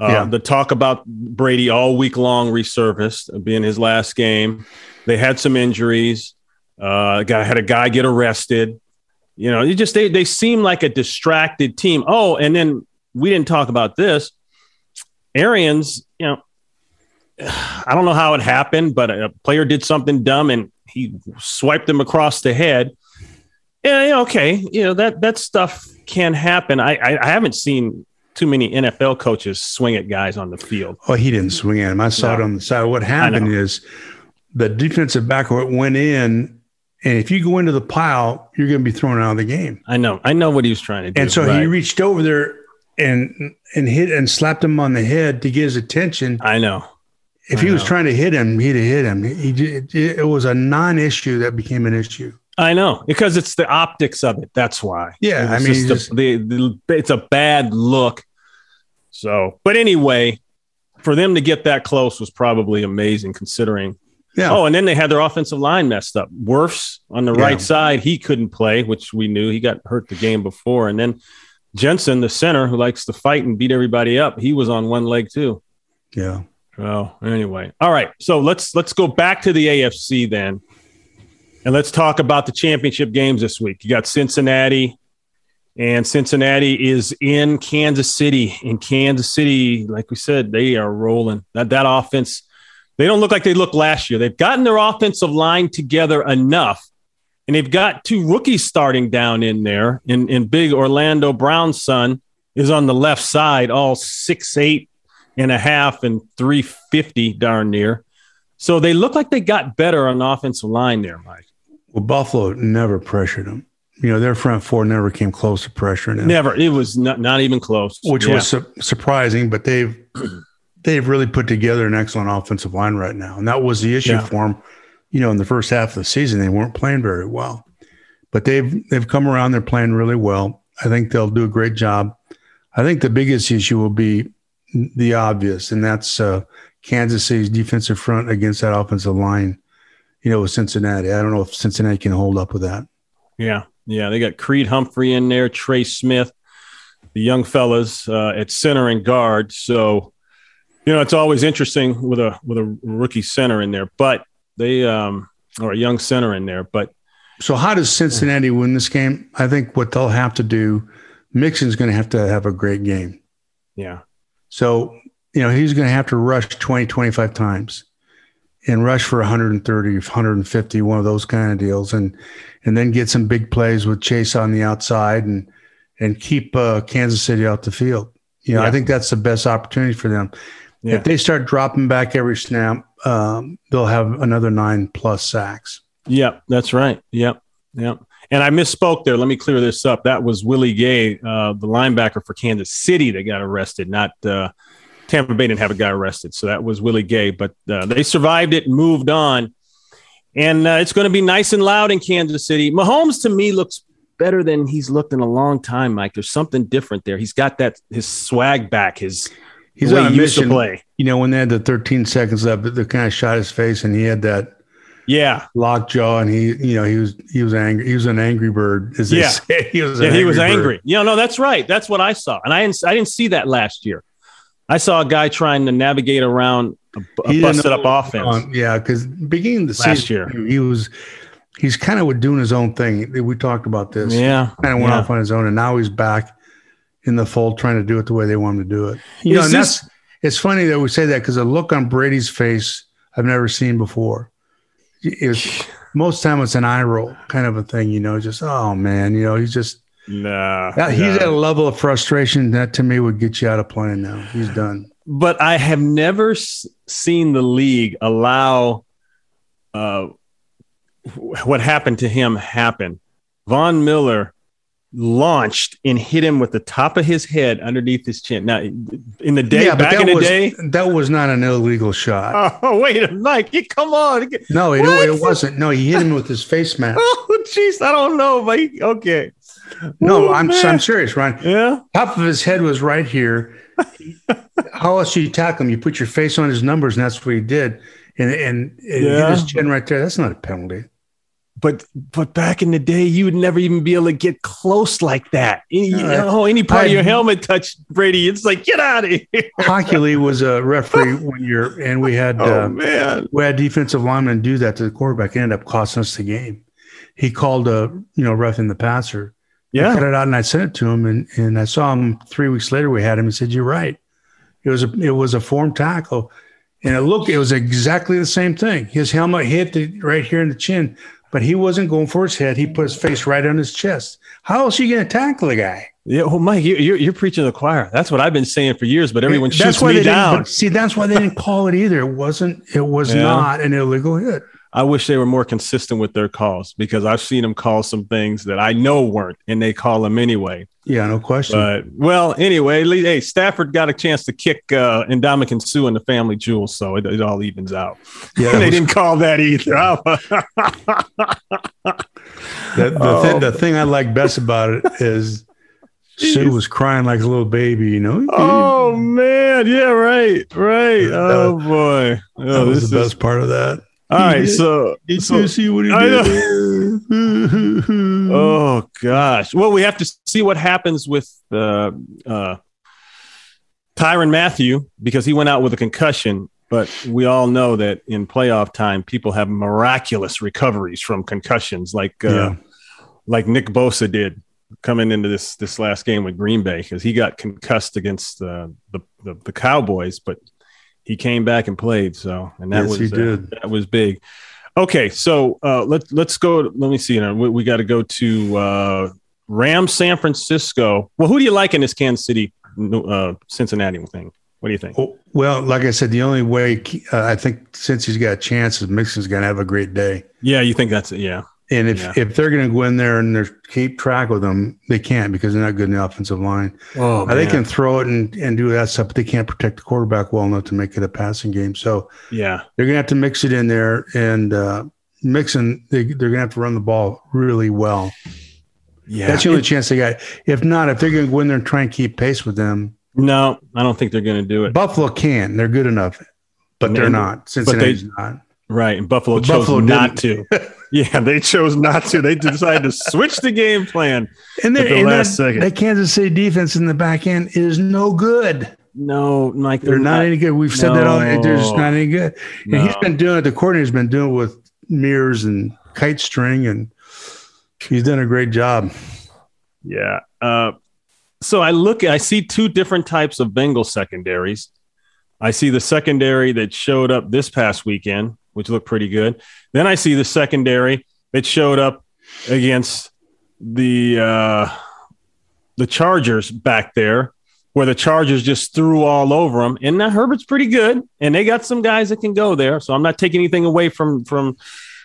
Uh, yeah. The talk about Brady all week long resurfaced, being his last game. They had some injuries. Uh, guy had a guy get arrested. You know, you just they they seem like a distracted team. Oh, and then we didn't talk about this. Arians, you know, [sighs] I don't know how it happened, but a player did something dumb and he swiped him across the head. Yeah, okay, you know that that stuff can happen. I, I, I haven't seen too many NFL coaches swing at guys on the field. Oh, he didn't swing at him. I saw no. it on the side. What happened is the defensive back went in, and if you go into the pile, you're going to be thrown out of the game. I know. I know what he was trying to do. And so right. he reached over there and and hit and slapped him on the head to get his attention. I know. If I he know. was trying to hit him, he'd have hit him. He, it, it was a non-issue that became an issue. I know because it's the optics of it. That's why. Yeah, I mean, just, the, the, it's a bad look. So, but anyway, for them to get that close was probably amazing considering. Yeah. Oh, and then they had their offensive line messed up. Wirfs on the yeah. right side, he couldn't play, which we knew he got hurt the game before. And then Jensen, the center who likes to fight and beat everybody up, he was on one leg too. Yeah. Well, anyway. All right. So let's let's go back to the AFC then. And let's talk about the championship games this week. You got Cincinnati, and Cincinnati is in Kansas City. In Kansas City, like we said, they are rolling. That that offense, they don't look like they looked last year. They've gotten their offensive line together enough, and they've got two rookies starting down in there. In in big Orlando Brown's son is on the left side, all six eight and a half and three fifty darn near. So they look like they got better on the offensive line there, Mike. Well, Buffalo never pressured them. You know, their front four never came close to pressuring them. Never. It was not, not even close. Which yeah. was su- surprising, but they've [clears throat] they've really put together an excellent offensive line right now. And that was the issue yeah. for them. You know, in the first half of the season, they weren't playing very well. But they've they've come around, they're playing really well. I think they'll do a great job. I think the biggest issue will be the obvious, and that's uh, Kansas City's defensive front against that offensive line you know, with Cincinnati. I don't know if Cincinnati can hold up with that. Yeah. Yeah. They got Creed Humphrey in there, Trey Smith, the young fellas uh, at center and guard. So, you know, it's always interesting with a with a rookie center in there, but they um or a young center in there. But so how does Cincinnati win this game? I think what they'll have to do, Mixon's going to have to have a great game. Yeah. So, you know, he's going to have to rush 20, 25 times and rush for 130, 150, one of those kind of deals, and and then get some big plays with Chase on the outside and and keep uh, Kansas City out the field. You know, yeah. I think that's the best opportunity for them. Yeah. If they start dropping back every snap, um, they'll have another nine plus sacks. Yep, that's right. Yep, yep. And I misspoke there. Let me clear this up. That was Willie Gay, uh, the linebacker for Kansas City, that got arrested, not uh, Tampa Bay didn't have a guy arrested, so that was Willie Gay. But uh, they survived it and moved on. And uh, it's going to be nice and loud in Kansas City. Mahomes to me looks better than he's looked in a long time, Mike. There's something different there. He's got that his swag back. His he's on a mission. play. You know, when they had the 13 seconds left, they kind of shot his face, and he had that yeah locked jaw, and he you know he was he was angry. He was an angry bird. As [laughs] yeah, he was. Yeah, he was angry. Yeah, you know, no, that's right. That's what I saw, and I didn't I didn't see that last year. I saw a guy trying to navigate around a, a busted up offense. yeah, because beginning the last season, year he was he's kind of doing his own thing. We talked about this. Yeah, kind of went yeah. off on his own, and now he's back in the fold trying to do it the way they want him to do it. You know, and this, that's it's funny that we say that because the look on Brady's face I've never seen before. It was, most time it's an eye roll kind of a thing, you know, just oh man, you know, he's just Nah, he's nah. at a level of frustration that to me would get you out of playing now. He's done. But I have never s- seen the league allow uh, what happened to him happen. Von Miller launched and hit him with the top of his head underneath his chin. Now, in the day, Yeah, back in that the was day. that was not an illegal shot. Oh, [laughs] wait a minute. You- Come on. no, it, it wasn't. No, he hit him with his face mask. [laughs] Oh, jeez. I don't know, but he- okay. No, Oh, I'm man. I'm serious, Ryan. Yeah. Top of his head was right here. [laughs] How else do you tackle him? You put your face on his numbers, and that's what he did. And and, and Yeah. hit his chin right there. That's not a penalty. But but back in the day, you would never even be able to get close like that. Any, you Yeah. know, any part of your helmet touched Brady. It's like get out of here. [laughs] Hochuli was a referee [laughs] one year, and we had Oh uh, man. we had defensive linemen do that to the quarterback. It ended up costing us the game. He called a you know roughing the passer. I cut it out and I sent it to him, and and I saw him three weeks later. We had him. He said, "You're right. It was a it was a form tackle, and it looked it was exactly the same thing. His helmet hit the, right here in the chin, but he wasn't going for his head. He put his face right on his chest. How else are you going to tackle the guy? Yeah. Well, Mike, you, you're you're preaching to the choir. That's what I've been saying for years. But everyone shoots why me down. see, that's why they didn't call it either. It wasn't. It was Yeah. not an illegal hit. I wish they were more consistent with their calls because I've seen them call some things that I know weren't, and they call them anyway. Yeah, no question. But well, anyway, hey, Stafford got a chance to kick uh, Ndamukong Suh in the family jewels, so it, it all evens out. yeah, [laughs] they was- didn't call that either. [laughs] The, the, Oh. thi- the thing I like best about it is Suh was crying like a little baby, you know. oh man, yeah, right, right. Oh boy, that oh, was this the is best part of that. All right. So, Did so you see what he did? [laughs] oh gosh. Well, we have to see what happens with uh, uh, Tyrann Mathieu because he went out with a concussion. But we all know that in playoff time, people have miraculous recoveries from concussions, like uh, Yeah. like Nick Bosa did coming into this this last game with Green Bay because he got concussed against uh, the, the the Cowboys, but he came back and played. So and that Yes, was he uh, that was big. Okay, so uh, let's let's go. Let me see. Now we, we got to go to uh, Rams, San Francisco. Well, who do you like in this Kansas City, uh, Cincinnati thing? What do you think? Oh, Well, like I said, the only way uh, I think since he's got a chance is Mixon's going to have a great day. Yeah, you think that's it? Yeah, And if, Yeah. if they're going to go in there and they're keep track with them, they can't because they're not good in the offensive line. Oh, they can throw it and, and do that stuff, but they can't protect the quarterback well enough to make it a passing game. So Yeah, they're going to have to mix it in there and uh, Mixon, they, they're going to have to run the ball really well. yeah. That's the only chance they got. If not, if they're going to go in there and try and keep pace with them, no, I don't think they're going to do it. Buffalo can. They're good enough, but they're not. Cincinnati's not. Right, and Buffalo But chose Buffalo not to. [laughs] yeah, they chose not to. They decided to switch the game plan. And, At they're, the and last that, second. that Kansas City defense in the back end is no good. No, Mike, They're not any good. We've said that all. They're just not any good. And he's been doing it. The coordinator's been doing it with mirrors and kite string, and he's done a great job. Yeah. Uh, so I look, I see two different types of Bengal secondaries. I see the secondary that showed up this past weekend, which looked pretty good. Then I see the secondary It showed up against the uh, the Chargers back there, where the Chargers just threw all over them. And now Herbert's pretty good, and they got some guys that can go there. So I'm not taking anything away from from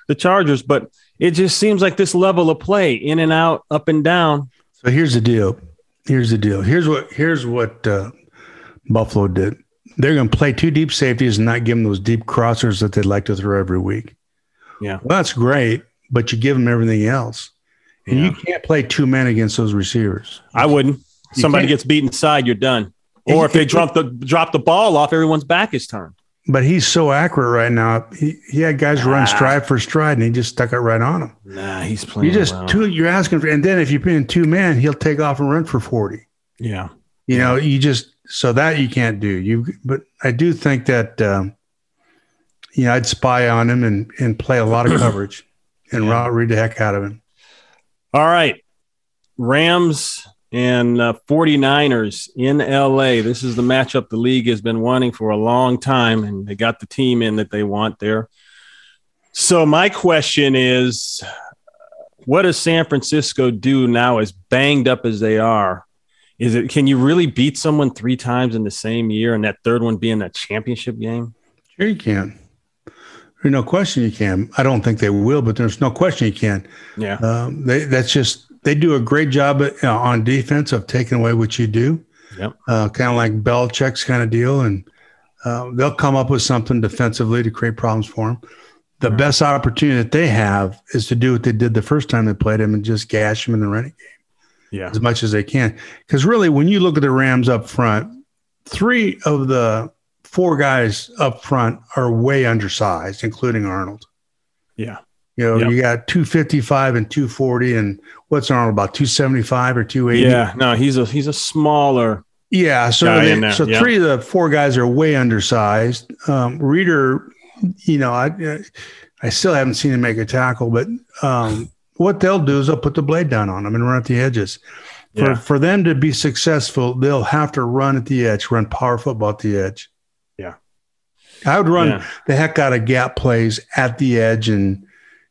the Chargers, but it just seems like this level of play, in and out, up and down. So here's the deal. Here's the deal. Here's what here's what uh, Buffalo did. They're going to play two deep safeties and not give them those deep crossers that they'd like to throw every week. Yeah. Well, that's great, but you give them everything else, and Yeah. you can't play two men against those receivers. I wouldn't. You Somebody can't- gets beat inside, you're done. Or if they drop the drop the ball off, everyone's back is turned. But he's so accurate right now. He, he had guys run stride for stride, and he just stuck it right on him. Nah, he's playing. You just well. two. You're asking for, and then if you're in two men, he'll take off and run for forty. yeah. You know, you just so that you can't do. You, but I do think that um, you know I'd spy on him and and play a lot of [clears throat] coverage and Yeah. read the heck out of him. All right. Rams and uh, 49ers in LA. This is the matchup the league has been wanting for a long time, and they got the team in that they want there. So, my question is what does San Francisco do now, as banged up as they are? Is it can you really beat someone three times in the same year, and that third one being that championship game? Sure, you can. There's no question you can. I don't think they will, but there's no question you can. Yeah. Um, they, that's just they do a great job at, uh, on defense of taking away what you do. Yep. Uh, kind of like Belichick's kind of deal, and uh, they'll come up with something defensively to create problems for them. The Right. best opportunity that they have is to do what they did the first time they played him and just gash him in the running game Yeah. as much as they can. Because really, when you look at the Rams up front, three of the four guys up front are way undersized, including Arnold. Yeah. You know, Yep. you got 255 and 240, and what's Arnold about 275 or 280? Yeah. No, he's a he's a smaller. Yeah, so Guy they- so yeah. three of the four guys are way undersized. Um, Reader, you know, I I still haven't seen him make a tackle, but um, what they'll do is they'll put the blade down on them and run at the edges. For Yeah. for them to be successful, they'll have to run at the edge, run power football at the edge. Yeah. I would run Yeah. the heck out of gap plays at the edge and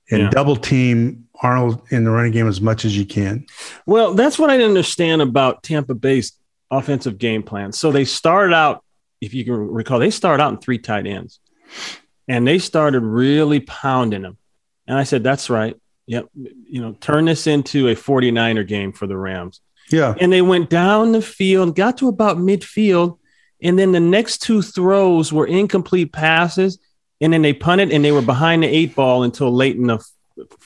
and Yeah. double team Arnold in the running game as much as you can. Well, that's what I didn't understand about Tampa Bay's offensive game plan. So they started out, if you can recall, they started out in three tight ends, and they started really pounding them. And I said, "That's right. Yep. You know, turn this into a 49er game for the Rams." Yeah. and they went down the field, got to about midfield, and then the next two throws were incomplete passes, and then they punted, and they were behind the eight ball until late in the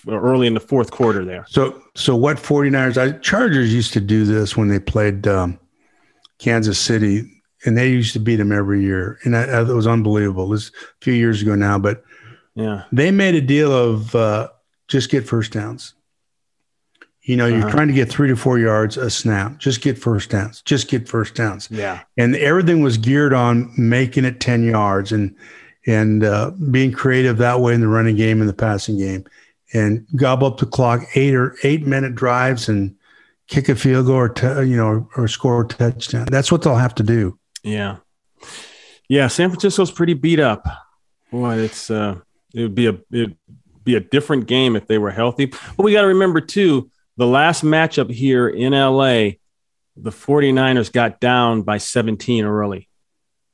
early in the fourth quarter there. So, so what 49ers, I, Chargers used to do this when they played um, Kansas City, and they used to beat them every year. And that, that was unbelievable. This is a few years ago now, but Yeah, they made a deal of uh, just get first downs. You know, you're Uh-huh. trying to get three to four yards a snap. Just get first downs. Just get first downs. yeah, And everything was geared on making it 10 yards and and uh, being creative that way in the running game and the passing game and gobble up the clock eight or eight minute drives and kick a field goal or t- you know or, or score a touchdown that's what they'll have to do yeah, yeah. San Francisco's pretty beat up. Boy, it's uh, it would be a it'd be a different game if they were healthy. But we got to remember too, the last matchup here in LA, the 49ers got down by 17 early.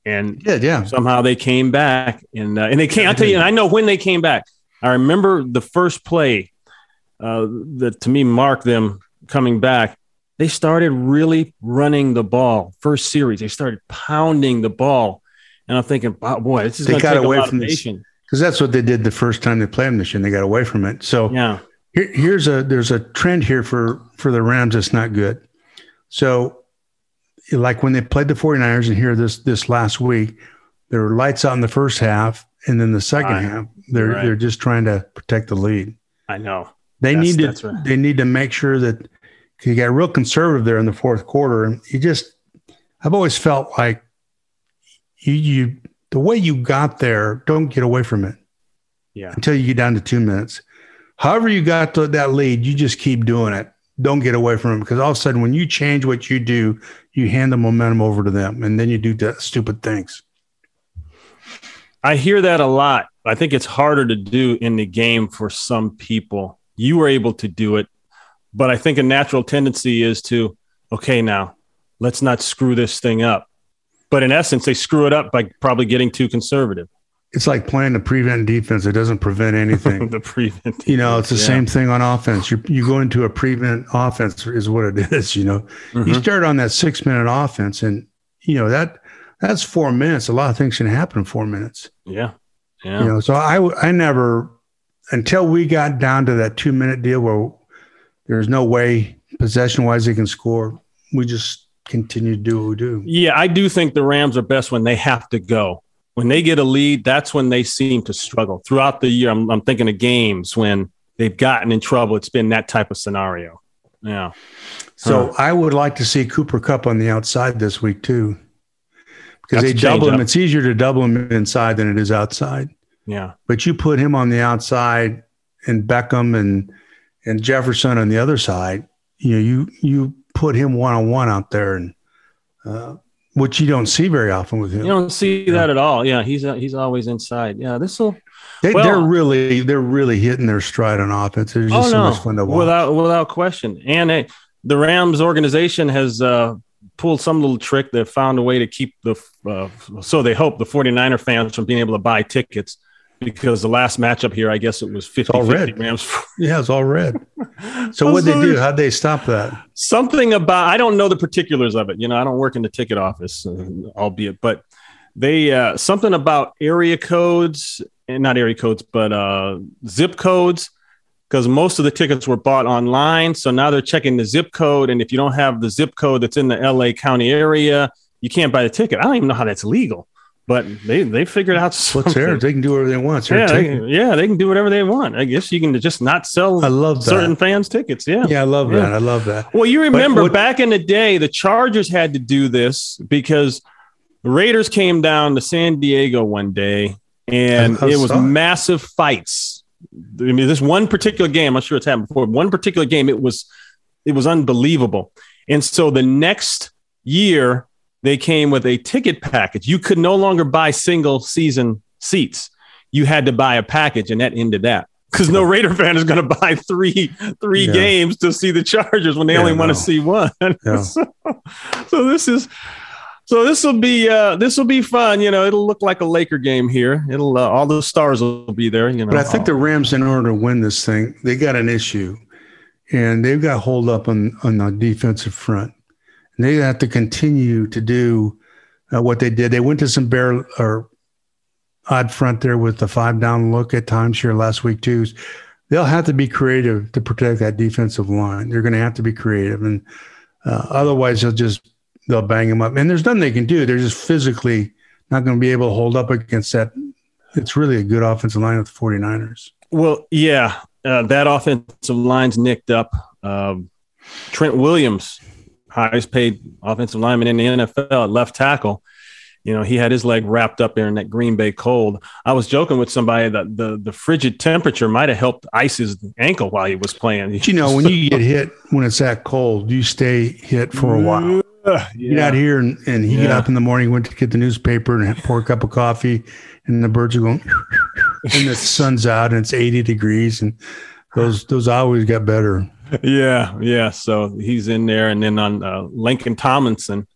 And yeah yeah somehow they came back and uh, and they came. I'll tell you, and I know when they came back. I remember the first play uh, that to me marked them coming back. They started really running the ball. First series, they started pounding the ball, and I'm thinking, oh, boy, this is They going to got take a away from this-. Because that's what they did the first time they played them this year and they got away from it so Yeah, Here, here's a there's a trend here for for the Rams that's not good. So, like when they played the 49ers and here this this last week, there were lights out in the first half, and then the second half they're Right. they're just trying to protect the lead. I know. They That's- need to that's right. they need to make sure that you got real conservative there in the fourth quarter, and you just I've always felt like you you the way you got there, don't get away from it Yeah, until you get down to two minutes. However, you got to that lead, you just keep doing it. Don't get away from it because all of a sudden, when you change what you do, you hand the momentum over to them, and then you do the stupid things. I hear that a lot. I think it's harder to do in the game for some people. You were able to do it, but I think a natural tendency is to, okay, now let's not screw this thing up. But in essence, they screw it up by probably getting too conservative. It's like playing the prevent defense; it doesn't prevent anything. [laughs] the prevent. you know, it's the Yeah. same thing on offense. You you go into a prevent offense is what it [laughs] is. You know, you Mhm. start on that six minute offense, and you know that that's four minutes. A lot of things can happen in four minutes. Yeah. Yeah. You know, so I I never until we got down to that two minute deal where there's no way possession wise they can score. We just continue to do what we do. Yeah, I do think the Rams are best when they have to go. When they get a lead, that's when they seem to struggle. Throughout the year, I'm, I'm thinking of games when they've gotten in trouble. It's been that type of scenario. Yeah. So I would like to see Cooper Kupp on the outside this week too, because That's they double him. It's easier to double him inside than it is outside. Yeah. But you put him on the outside and Beckham and and Jefferson on the other side. You know, you you put him one on one out there, and uh, which you don't see very often with him. You don't see that at all. Yeah. He's, uh, he's always inside. Yeah. This will, They, Well- they're really they're really hitting their stride on offense. It's just oh, so no, much fun to watch. without, without question. And uh, the Rams organization has uh, pulled some little trick. They've found a way to keep the, uh, so they hope the 49er fans from being able to buy tickets because the last matchup here, I guess it was 50 all red. Rams. Yeah, it's all red. [laughs] So what they do? How'd they stop that? Something about I don't know the particulars of it. You know, I don't work in the ticket office, uh, albeit, but they uh, something about area codes and not area codes, but uh, zip codes because most of the tickets were bought online. So now they're checking the zip code, and if you don't have the zip code that's in the LA County area, you can't buy the ticket. I don't even know how that's legal but they they figured out something. what's theirs. They can do whatever they want. Yeah, they, yeah, they can do whatever they want. I guess you can just not sell. I love that. certain fans tickets. Yeah, yeah, I love Yeah. that. I love that. Well, you remember what- back in the day, the Chargers had to do this because the Raiders came down to San Diego one day, and it was massive fights. I mean, this one particular game, I'm sure it's happened before. One particular game, it was it was unbelievable. And so the next year, they came with a ticket package. You could no longer buy single season seats. You had to buy a package, and that ended that. Because no Raider fan is going [laughs] to buy three three Yeah. games to see the Chargers when they Yeah, only want to see one. [laughs] Yeah. so, so this is so this will be uh, this will be fun. You know, it'll look like a Laker game here. It'll uh, all the stars will be there. You know, But I think the Rams, in order to win this thing, they got an issue, and they've got hold up on on the defensive front. They have to continue to do uh, what they did. They went to some bear or odd front there with the five down look at times here last week too. They'll have to be creative to protect that defensive line. They're going to have to be creative, and uh, otherwise they'll just they'll bang them up. And there's nothing they can do. They're just physically not going to be able to hold up against that. It's really a good offensive line with the 49ers. Well, yeah, uh, that offensive line's nicked up. Um, Trent Williams, highest paid offensive lineman in the NFL at left tackle. You know, he had his leg wrapped up there in that Green Bay cold. I was joking with somebody that the, the frigid temperature might have helped ice his ankle while he was playing. But you know, when you get hit when it's that cold, you stay hit for a while. You get out here and, and he get Yeah. up in the morning, went to get the newspaper and pour a cup of coffee, and the birds are going, [laughs] and the sun's out and it's 80 degrees, and those those always got better. Yeah, yeah. So he's in there, and then on uh, Laken Tomlinson,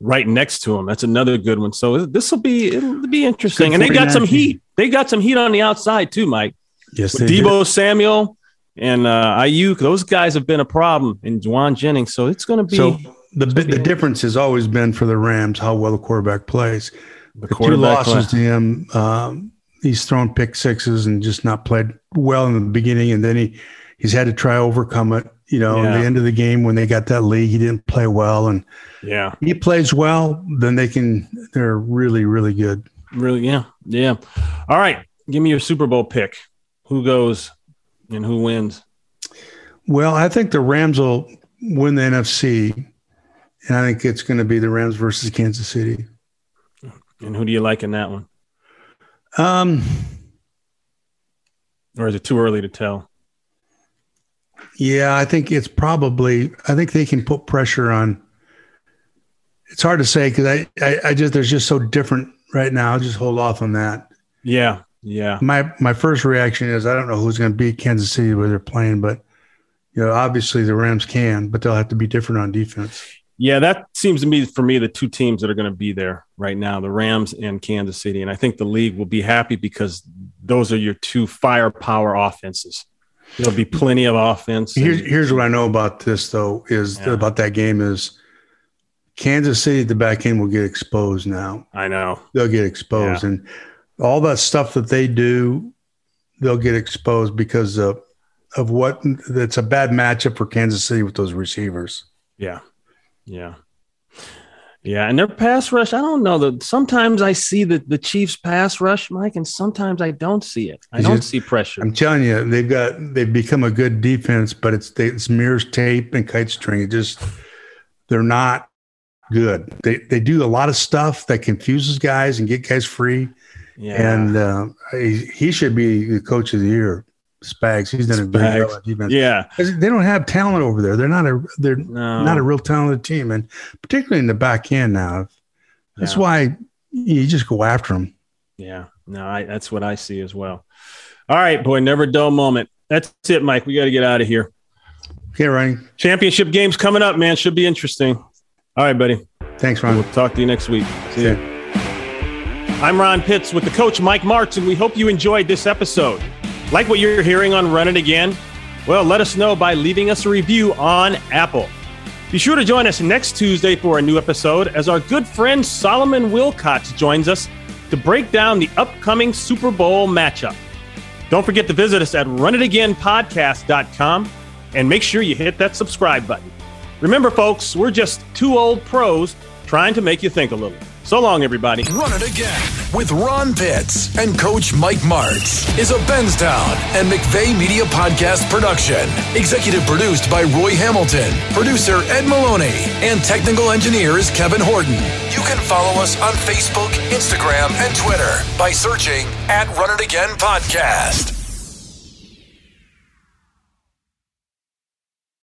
right next to him. That's another good one. So this will be it'll be interesting. And they got some heat. They got some heat on the outside too, Mike. Yes, With Deebo Samuel and uh, Aiyuk, those guys have been a problem. And Jauan Jennings, so it's going to be So the the difference has always been for the Rams how well the quarterback plays. the The two quarterback. losses play. to him, um, he's thrown pick sixes and just not played well in the beginning, and then he he's had to try overcome it. You know, Yeah. at the end of the game when they got that lead, he didn't play well, and Yeah, he plays well, then they can. They're really, really good. really. Yeah, yeah. All right, give me your Super Bowl pick. Who goes and who wins? Well, I think the Rams will win the NFC, and I think it's going to be the Rams versus Kansas City. And who do you like in that one? Um, Or is it too early to tell? Yeah, I think it's probably. I think they can put pressure on. It's hard to say because I, I, I just there's just so different right now. I'll just hold off on that. Yeah, yeah. My my first reaction is I don't know who's going to beat Kansas City where they're playing, but you know obviously the Rams can, but they'll have to be different on defense. Yeah, that seems to be for me the two teams that are going to be there right now, the Rams and Kansas City. And I think the league will be happy because those are your two firepower offenses. There'll be plenty of offense. and- Here's here's what I know about this though is Yeah. about that game is Kansas City at the back end will get exposed now. I know. They'll get exposed and all that stuff that they do, they'll get exposed because of of what it's a bad matchup for Kansas City with those receivers. Yeah. Yeah. Yeah. And their pass rush, I don't know. The, sometimes I see the, the Chiefs pass rush, Mike, and sometimes I don't see it. I don't see pressure. I'm telling you, they've got they've become a good defense, but it's they, it's mirrors tape and kite string. It just they're not good. They they do a lot of stuff that confuses guys and get guys free. yeah. And uh, he, he should be the coach of the year. Spags, he's done a great Spags. job yeah. They don't have talent over there. They're not a they're No. not a real talented team, and particularly in the back end now. That's Yeah. why you just go after them. Yeah, no, I, that's what I see as well. All right, boy, never dull moment. That's it, Mike. We got to get out of here. Okay, Ryan. Championship games coming up, man. Should be interesting. All right, buddy. Thanks, Ron. We'll talk to you next week. See See. I'm Ron Pitts with the coach Mike Martz, and we hope you enjoyed this episode. Like what you're hearing on Run It Again? Well, let us know by leaving us a review on Apple. Be sure to join us next Tuesday for a new episode as our good friend Solomon Wilcots joins us to break down the upcoming Super Bowl matchup. Don't forget to visit us at runitagainpodcast.com and make sure you hit that subscribe button. Remember, folks, we're just two old pros trying to make you think a little. So long, everybody. Run it again with Ron Pitts and Coach Mike Martz is a Benstown and McVeigh Media Podcast production. Executive produced by Roy Hamilton, producer Ed Maloney, and technical engineer is Kevin Horton. You can follow us on Facebook, Instagram, and Twitter by searching at Run It Again Podcast.